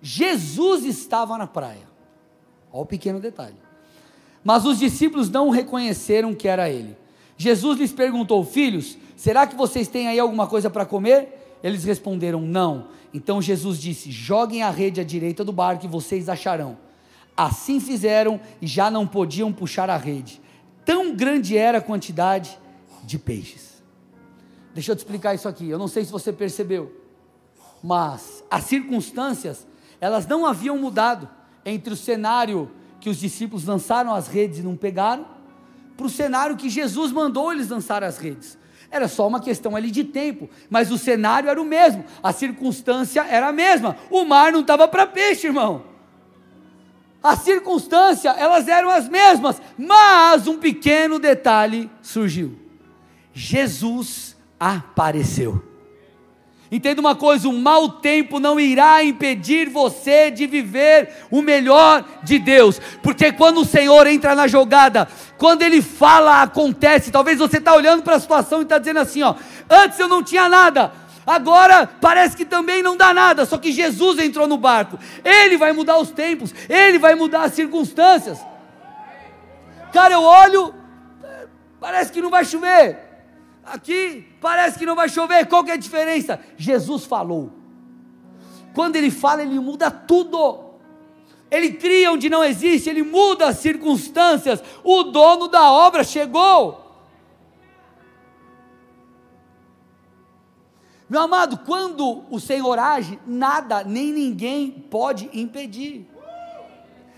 Jesus estava na praia. Olha o pequeno detalhe. Mas os discípulos não reconheceram que era ele. Jesus lhes perguntou: Filhos, será que vocês têm aí alguma coisa para comer? Eles responderam: Não. Então Jesus disse: Joguem a rede à direita do barco e vocês acharão. Assim fizeram e já não podiam puxar a rede. Tão grande era a quantidade de peixes. Deixa eu te explicar isso aqui. Eu não sei se você percebeu, mas as circunstâncias, elas não haviam mudado entre o cenário que os discípulos lançaram as redes e não pegaram, para o cenário que Jesus mandou eles lançar as redes. Era só uma questão ali de tempo, mas o cenário era o mesmo, a circunstância era a mesma. O mar não estava para peixe, irmão. A circunstância, elas eram as mesmas, mas um pequeno detalhe surgiu. Jesus apareceu. Entenda uma coisa: o mau tempo não irá impedir você de viver o melhor de Deus, porque quando o Senhor entra na jogada, quando Ele fala, acontece. Talvez você está olhando para a situação e está dizendo assim: ó, antes eu não tinha nada, agora parece que também não dá nada, só que Jesus entrou no barco, Ele vai mudar os tempos, Ele vai mudar as circunstâncias. Cara, eu olho, parece que não vai chover, Aqui parece que não vai chover, qual que é a diferença? Jesus falou. Quando ele fala, ele muda tudo. Ele cria onde não existe, ele muda as circunstâncias. O dono da obra chegou. Meu amado, quando o Senhor age, nada nem ninguém pode impedir.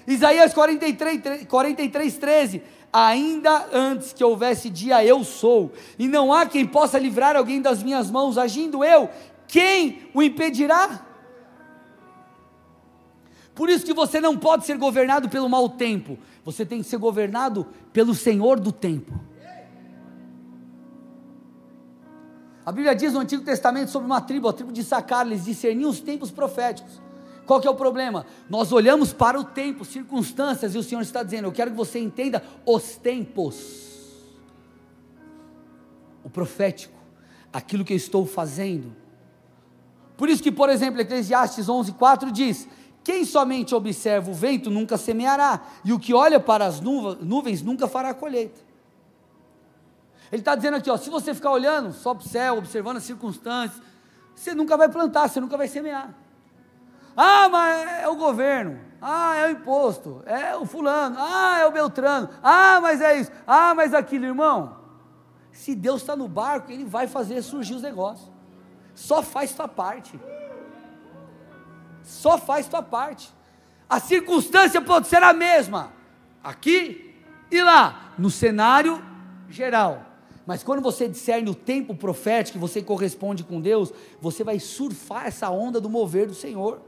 Isaías 43, 43 13 ainda antes que houvesse dia, eu sou, e não há quem possa livrar alguém das minhas mãos, agindo eu, quem o impedirá? Por isso que você não pode ser governado pelo mau tempo, você tem que ser governado pelo Senhor do tempo. A Bíblia diz no Antigo Testamento sobre uma tribo, a tribo de Sacar, eles discerniam os tempos proféticos. Qual que é o problema? Nós olhamos para o tempo, circunstâncias, e o Senhor está dizendo: Eu quero que você entenda os tempos. O profético, aquilo que eu estou fazendo. Por isso que, por exemplo, Eclesiastes 11:4 diz: Quem somente observa o vento nunca semeará, e o que olha para as nuvens nunca fará colheita. Ele está dizendo aqui, ó, se você ficar olhando só para o céu, observando as circunstâncias, você nunca vai plantar, você nunca vai semear. Ah, mas é o governo. Ah, é o imposto. É o fulano. Ah, é o Beltrano. Ah, mas é isso. Ah, mas aquilo, irmão. Se Deus está no barco, Ele vai fazer surgir os negócios. Só faz tua parte. Só faz tua parte. A circunstância pode ser a mesma. Aqui e lá. No cenário geral. Mas quando você discerne o tempo profético, você corresponde com Deus, você vai surfar essa onda do mover do Senhor.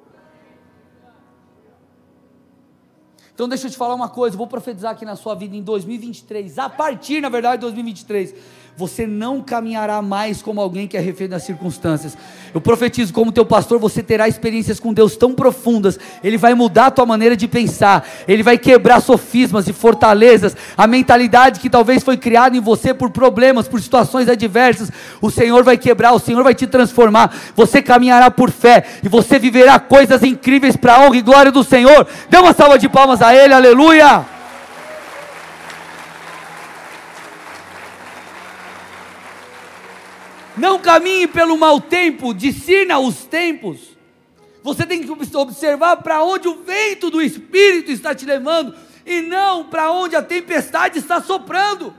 Então deixa eu te falar uma coisa, vou profetizar aqui na sua vida em 2023, a partir, na verdade, de 2023, você não caminhará mais como alguém que é refém das circunstâncias. Eu profetizo como teu pastor, você terá experiências com Deus tão profundas, ele vai mudar a tua maneira de pensar, ele vai quebrar sofismas e fortalezas, a mentalidade que talvez foi criada em você por problemas, por situações adversas, o Senhor vai quebrar, o Senhor vai te transformar. Você caminhará por fé e você viverá coisas incríveis para a honra e glória do Senhor. Dê uma salva de palmas a ele. Aleluia! Não caminhe pelo mau tempo, discina os tempos. Você tem que observar para onde o vento do Espírito está te levando e não para onde a tempestade está soprando.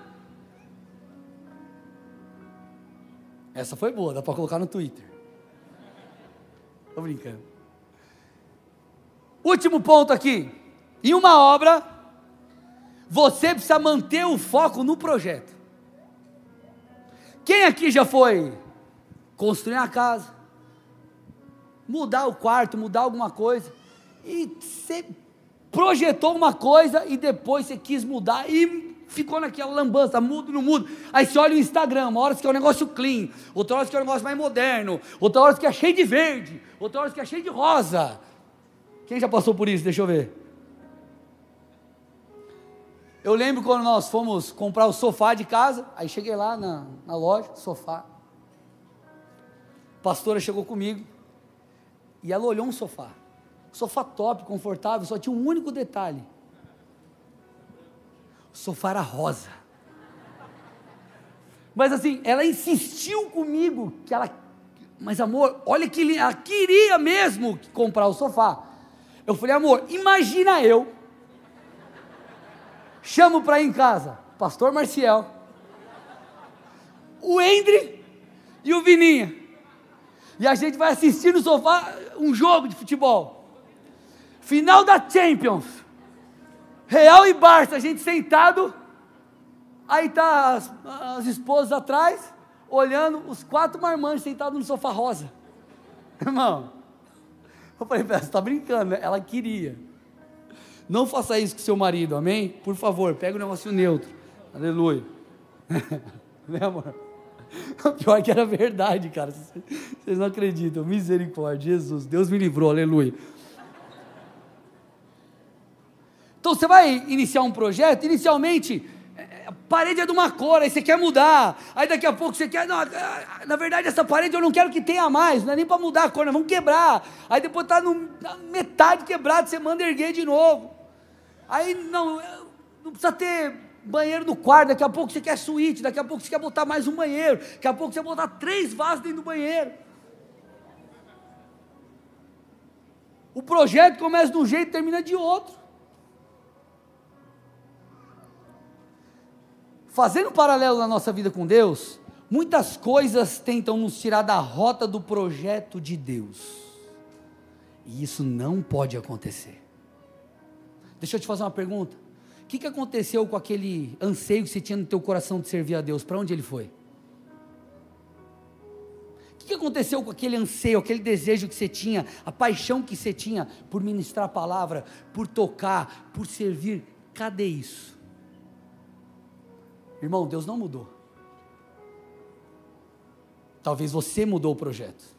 Essa foi boa, dá para colocar no Twitter. Estou brincando. Último ponto aqui. Em uma obra, você precisa manter o foco no projeto. Quem aqui já foi construir uma casa, mudar o quarto, mudar alguma coisa, e você projetou uma coisa e depois você quis mudar e ficou naquela lambança, mudo, não mudo. Aí você olha o Instagram, uma hora que é um negócio clean, outra hora que é um negócio mais moderno, outra hora que é cheio de verde, outra hora que é cheio de rosa. Quem já passou por isso? Deixa eu ver. Eu lembro quando nós fomos comprar o sofá de casa, aí cheguei lá na, na loja, sofá. A pastora chegou comigo e ela olhou um sofá. Sofá top, confortável, só tinha um único detalhe. O sofá era rosa. Mas assim, ela insistiu comigo que ela, mas amor, olha que ela queria mesmo comprar o sofá. Eu falei, amor, imagina eu chamo para ir em casa, pastor Marcial, o Endre e o Vininha. E a gente vai assistir no sofá um jogo de futebol. Final da Champions. Real e Barça, a gente sentado. Aí tá as, as esposas atrás, olhando os quatro marmanjos sentados no sofá rosa. Irmão, eu falei, você está brincando, né? Ela queria. Não faça isso com seu marido, amém? Por favor, pega o negócio neutro. Aleluia. né, amor? Pior é que era verdade, cara. Vocês não acreditam. Misericórdia, Jesus. Deus me livrou, aleluia. Então você vai iniciar um projeto, inicialmente, é, a parede é de uma cor, aí você quer mudar. Aí daqui a pouco você quer. Não, na verdade, essa parede eu não quero que tenha mais, não é nem para mudar a cor, nós vamos quebrar. Aí depois está metade quebrado, você manda erguer de novo. Aí não, não precisa ter banheiro no quarto, daqui a pouco você quer suíte, daqui a pouco você quer botar mais um banheiro, daqui a pouco você quer botar três vasos dentro do banheiro. O projeto começa de um jeito e termina de outro. Fazendo um paralelo na nossa vida com Deus, muitas coisas tentam nos tirar da rota do projeto de Deus. E isso não pode acontecer. Deixa eu te fazer uma pergunta. O que, que aconteceu com aquele anseio que você tinha no teu coração de servir a Deus? Para onde ele foi? O que, que aconteceu com aquele anseio, aquele desejo que você tinha, a paixão que você tinha por ministrar a palavra, por tocar, por servir? Cadê isso? Irmão, Deus não mudou. Talvez você mudou o projeto.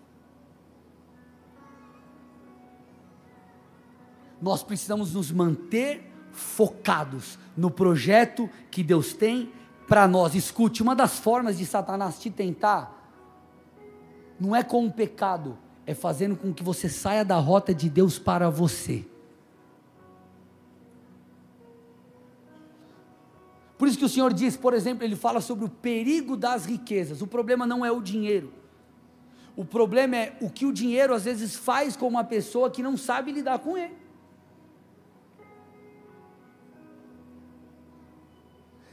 Nós precisamos nos manter focados no projeto que Deus tem para nós. Escute, uma das formas de Satanás te tentar não é com o pecado, é fazendo com que você saia da rota de Deus para você. Por isso que o Senhor diz, por exemplo, ele fala sobre o perigo das riquezas. O problema não é o dinheiro. O problema é o que o dinheiro às vezes faz com uma pessoa que não sabe lidar com ele.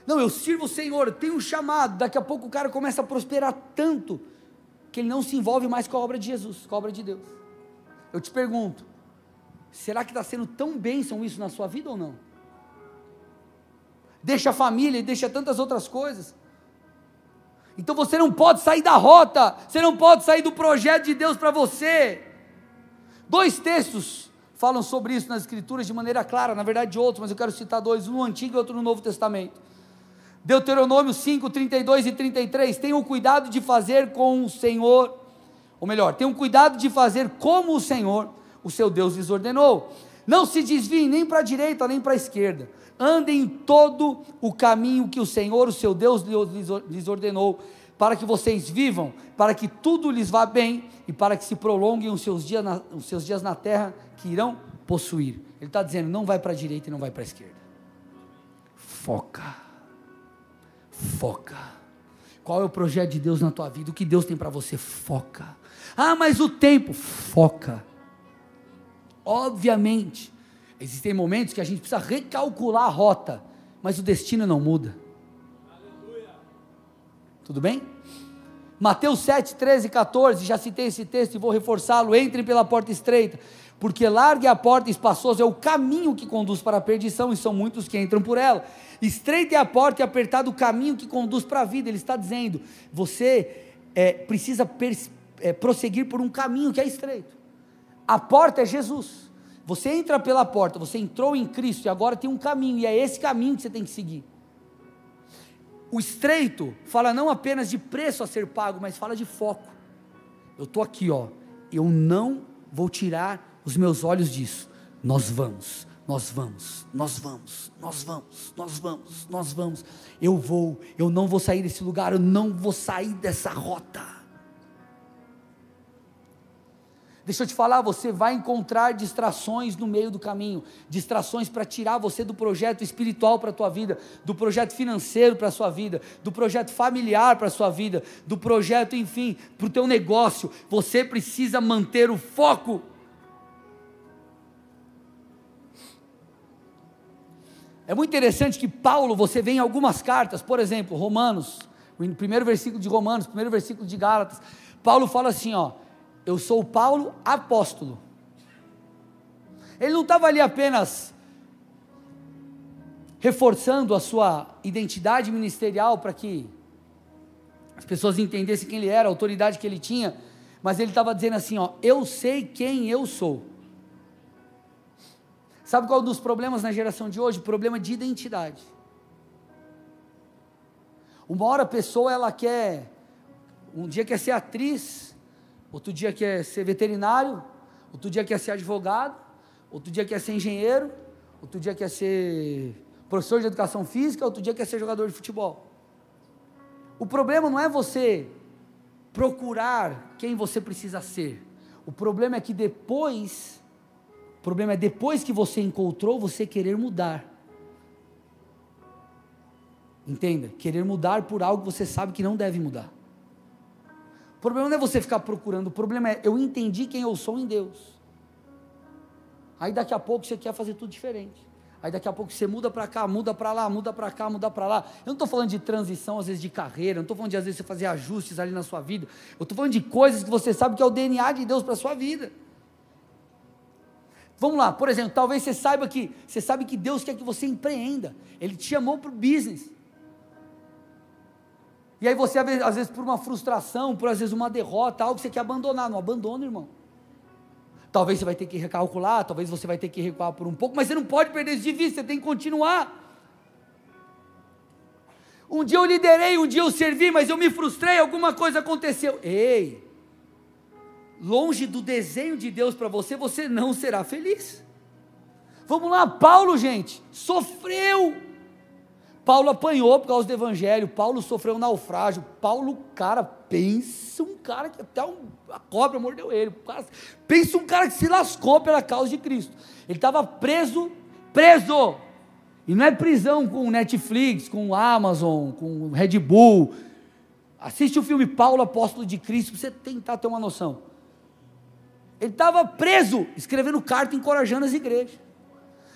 Não, eu sirvo o Senhor, tenho um chamado. Daqui a pouco o cara começa a prosperar tanto que ele não se envolve mais com a obra de Jesus, com a obra de Deus. Eu te pergunto, será que está sendo tão bênção isso na sua vida ou não? Deixa a família e deixa tantas outras coisas. Então você não pode sair da rota, você não pode sair do projeto de Deus para você. Dois textos falam sobre isso nas Escrituras de maneira clara, na verdade outros, mas eu quero citar dois, um no Antigo e outro no Novo Testamento. Deuteronômio 5, 32 e 33. Tenham cuidado de fazer com o Senhor, ou melhor, tenham cuidado de fazer como o Senhor, o seu Deus, lhes ordenou. Não se desviem nem para a direita nem para a esquerda. Andem em todo o caminho que o Senhor, o seu Deus, lhes ordenou, para que vocês vivam, para que tudo lhes vá bem e para que se prolonguem os seus dias na, os seus dias na terra que irão possuir. Ele está dizendo: não vai para a direita e não vai para a esquerda. Foca Foca. Qual é o projeto de Deus na tua vida? O que Deus tem para você? Foca. Ah, mas o tempo? Foca. Obviamente, existem momentos que a gente precisa recalcular a rota, mas o destino não muda. Aleluia. Tudo bem? Mateus 7, 13 e 14, já citei esse texto e vou reforçá-lo. Entrem pela porta estreita, porque larga a porta espaçosa é o caminho que conduz para a perdição, e são muitos que entram por ela. Estreita é a porta e apertado o caminho que conduz para a vida. Ele está dizendo: você é, precisa é, prosseguir por um caminho que é estreito. A porta é Jesus. Você entra pela porta, você entrou em Cristo e agora tem um caminho, e é esse caminho que você tem que seguir. O estreito fala não apenas de preço a ser pago, mas fala de foco. Eu estou aqui, ó. Eu não vou tirar os meus olhos disso. Nós vamos, nós vamos, nós vamos, nós vamos, nós vamos, nós vamos. Eu vou, eu não vou sair desse lugar, eu não vou sair dessa rota. Deixa eu te falar, você vai encontrar distrações no meio do caminho, distrações para tirar você do projeto espiritual para a tua vida, do projeto financeiro para a sua vida, do projeto familiar para a sua vida, do projeto, enfim, para o teu negócio. Você precisa manter o foco. É muito interessante que Paulo, você vê em algumas cartas, por exemplo, Romanos, o primeiro versículo de Romanos, primeiro versículo de Gálatas, Paulo fala assim, ó, eu sou Paulo apóstolo. Ele não estava ali apenas reforçando a sua identidade ministerial para que as pessoas entendessem quem ele era, a autoridade que ele tinha, mas ele estava dizendo assim, ó, eu sei quem eu sou. Sabe qual é um dos problemas na geração de hoje? Problema de identidade. Uma hora a pessoa ela quer, um dia quer ser atriz, outro dia quer ser veterinário, outro dia quer ser advogado, outro dia quer ser engenheiro, outro dia quer ser professor de educação física, outro dia quer ser jogador de futebol. O problema não é você procurar quem você precisa ser. O problema é que depois o problema é depois que você encontrou, você querer mudar. Entenda? Querer mudar por algo que você sabe que não deve mudar. O problema não é você ficar procurando, o problema é eu entendi quem eu sou em Deus. Aí daqui a pouco você quer fazer tudo diferente. Aí daqui a pouco você muda para cá, muda para lá, muda para cá, muda para lá. Eu não estou falando de transição, às vezes, de carreira, não estou falando de, às vezes, você fazer ajustes ali na sua vida. Eu estou falando de coisas que você sabe que é o DNA de Deus para a sua vida. Vamos lá, por exemplo, talvez você saiba que você sabe que Deus quer que você empreenda. Ele te chamou para o business. E aí você, às vezes, por uma frustração, por às vezes uma derrota, algo que você quer abandonar. Não abandona, irmão. Talvez você vai ter que recalcular, talvez você vai ter que recuar por um pouco, mas você não pode perder isso de vista, você tem que continuar. Um dia eu liderei, um dia eu servi, mas eu me frustrei, alguma coisa aconteceu. Ei, longe do desenho de Deus para você, você não será feliz. Vamos lá, Paulo, gente, sofreu. Paulo apanhou por causa do evangelho, Paulo sofreu um naufrágio. Paulo, cara, pensa um cara que até um, a cobra mordeu ele. Pensa um cara que se lascou pela causa de Cristo. Ele estava preso, preso. E não é prisão com Netflix, com Amazon, com Red Bull. Assiste o filme Paulo, Apóstolo de Cristo, para você tentar ter uma noção. Ele estava preso, escrevendo carta, encorajando as igrejas.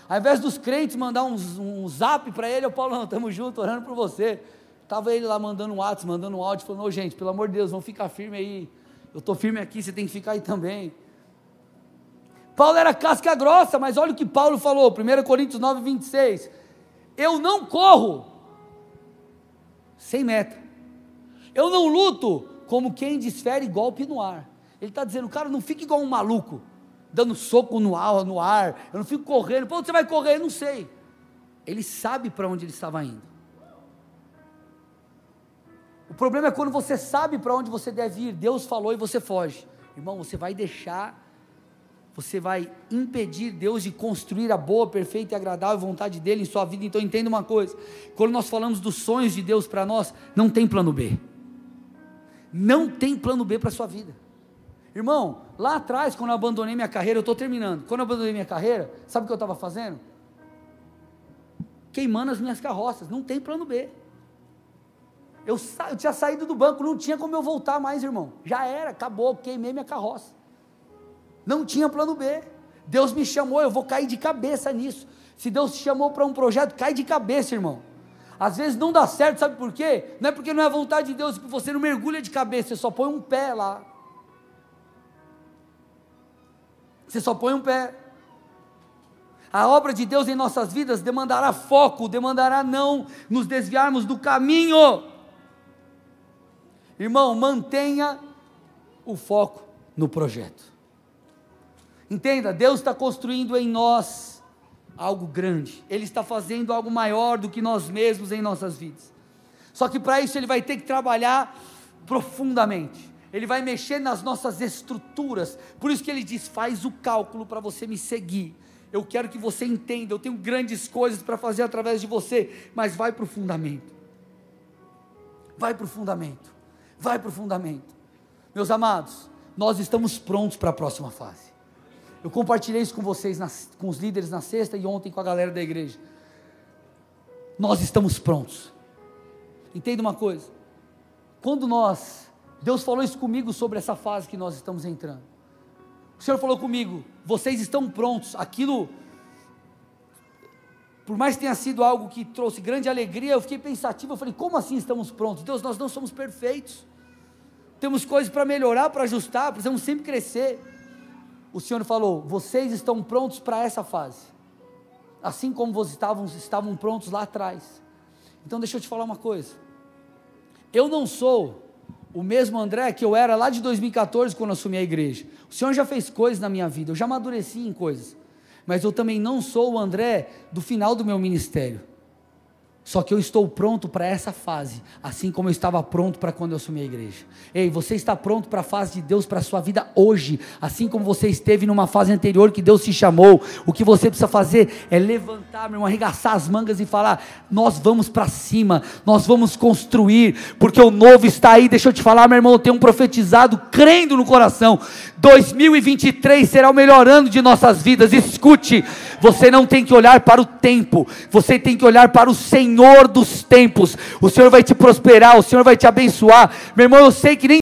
Ao invés dos crentes mandar um, um zap para ele, o Paulo, não, estamos juntos, orando por você. Estava ele lá mandando um WhatsApp, mandando um áudio, falando, ô oh, gente, pelo amor de Deus, vamos ficar firme aí. Eu estou firme aqui, você tem que ficar aí também. Paulo era casca grossa, mas olha o que Paulo falou, 1 Coríntios 9, 26. Eu não corro sem meta. Eu não luto como quem desfere golpe no ar. Ele está dizendo, cara, não fique igual um maluco, dando soco no ar, no ar. Eu não fico correndo. Para onde você vai correr? Eu não sei. Ele sabe para onde ele estava indo. O problema é quando você sabe para onde você deve ir. Deus falou e você foge. Irmão, você vai deixar, você vai impedir Deus de construir a boa, perfeita e agradável vontade dele em sua vida. Então entenda uma coisa: quando nós falamos dos sonhos de Deus para nós, não tem plano B. Não tem plano B para a sua vida. Irmão, lá atrás, quando eu abandonei minha carreira, eu estou terminando. Quando eu abandonei minha carreira, sabe o que eu estava fazendo? Queimando as minhas carroças. Não tem plano B. Eu, eu, tinha saído do banco, não tinha como eu voltar mais, irmão. Já era, acabou, queimei minha carroça. Não tinha plano B. Deus me chamou, eu vou cair de cabeça nisso. Se Deus te chamou para um projeto, cai de cabeça, irmão. Às vezes não dá certo, sabe por quê? Não é porque não é vontade de Deus, que você não mergulha de cabeça, você só põe um pé lá. Você só põe um pé. A obra de Deus em nossas vidas demandará foco, demandará não nos desviarmos do caminho. Irmão, mantenha o foco no projeto. Entenda, Deus está construindo em nós algo grande. Ele está fazendo algo maior do que nós mesmos em nossas vidas. Só que para isso ele vai ter que trabalhar profundamente ele vai mexer nas nossas estruturas. Por isso que ele diz: faz o cálculo para você me seguir. Eu quero que você entenda, eu tenho grandes coisas para fazer através de você, mas vai para o fundamento. Vai para o fundamento. Vai para o fundamento. Meus amados, nós estamos prontos para a próxima fase. Eu compartilhei isso com vocês, com os líderes na sexta e ontem com a galera da igreja. Nós estamos prontos. Entenda uma coisa: quando nós Deus falou isso comigo sobre essa fase que nós estamos entrando. O Senhor falou comigo: vocês estão prontos. Aquilo, por mais que tenha sido algo que trouxe grande alegria, eu fiquei pensativo. Eu falei: como assim estamos prontos? Deus, nós não somos perfeitos. Temos coisas para melhorar, para ajustar, precisamos sempre crescer. O Senhor falou: vocês estão prontos para essa fase, assim como vocês estavam, estavam prontos lá atrás. Então, deixa eu te falar uma coisa. Eu não sou o mesmo André que eu era lá de 2014 quando assumi a igreja. O Senhor já fez coisas na minha vida, eu já amadureci em coisas. Mas eu também não sou o André do final do meu ministério. Só que eu estou pronto para essa fase, assim como eu estava pronto para quando eu assumi a igreja. Ei, você está pronto para a fase de Deus para a sua vida hoje, assim como você esteve numa fase anterior que Deus te chamou. O que você precisa fazer é levantar, meu irmão, arregaçar as mangas e falar: Nós vamos para cima, nós vamos construir, porque o novo está aí. Deixa eu te falar, meu irmão, eu tenho um profetizado crendo no coração. 2023 será o melhor ano de nossas vidas. Escute, você não tem que olhar para o tempo, você tem que olhar para o Senhor dos tempos. O Senhor vai te prosperar, o Senhor vai te abençoar. Meu irmão, eu sei que nem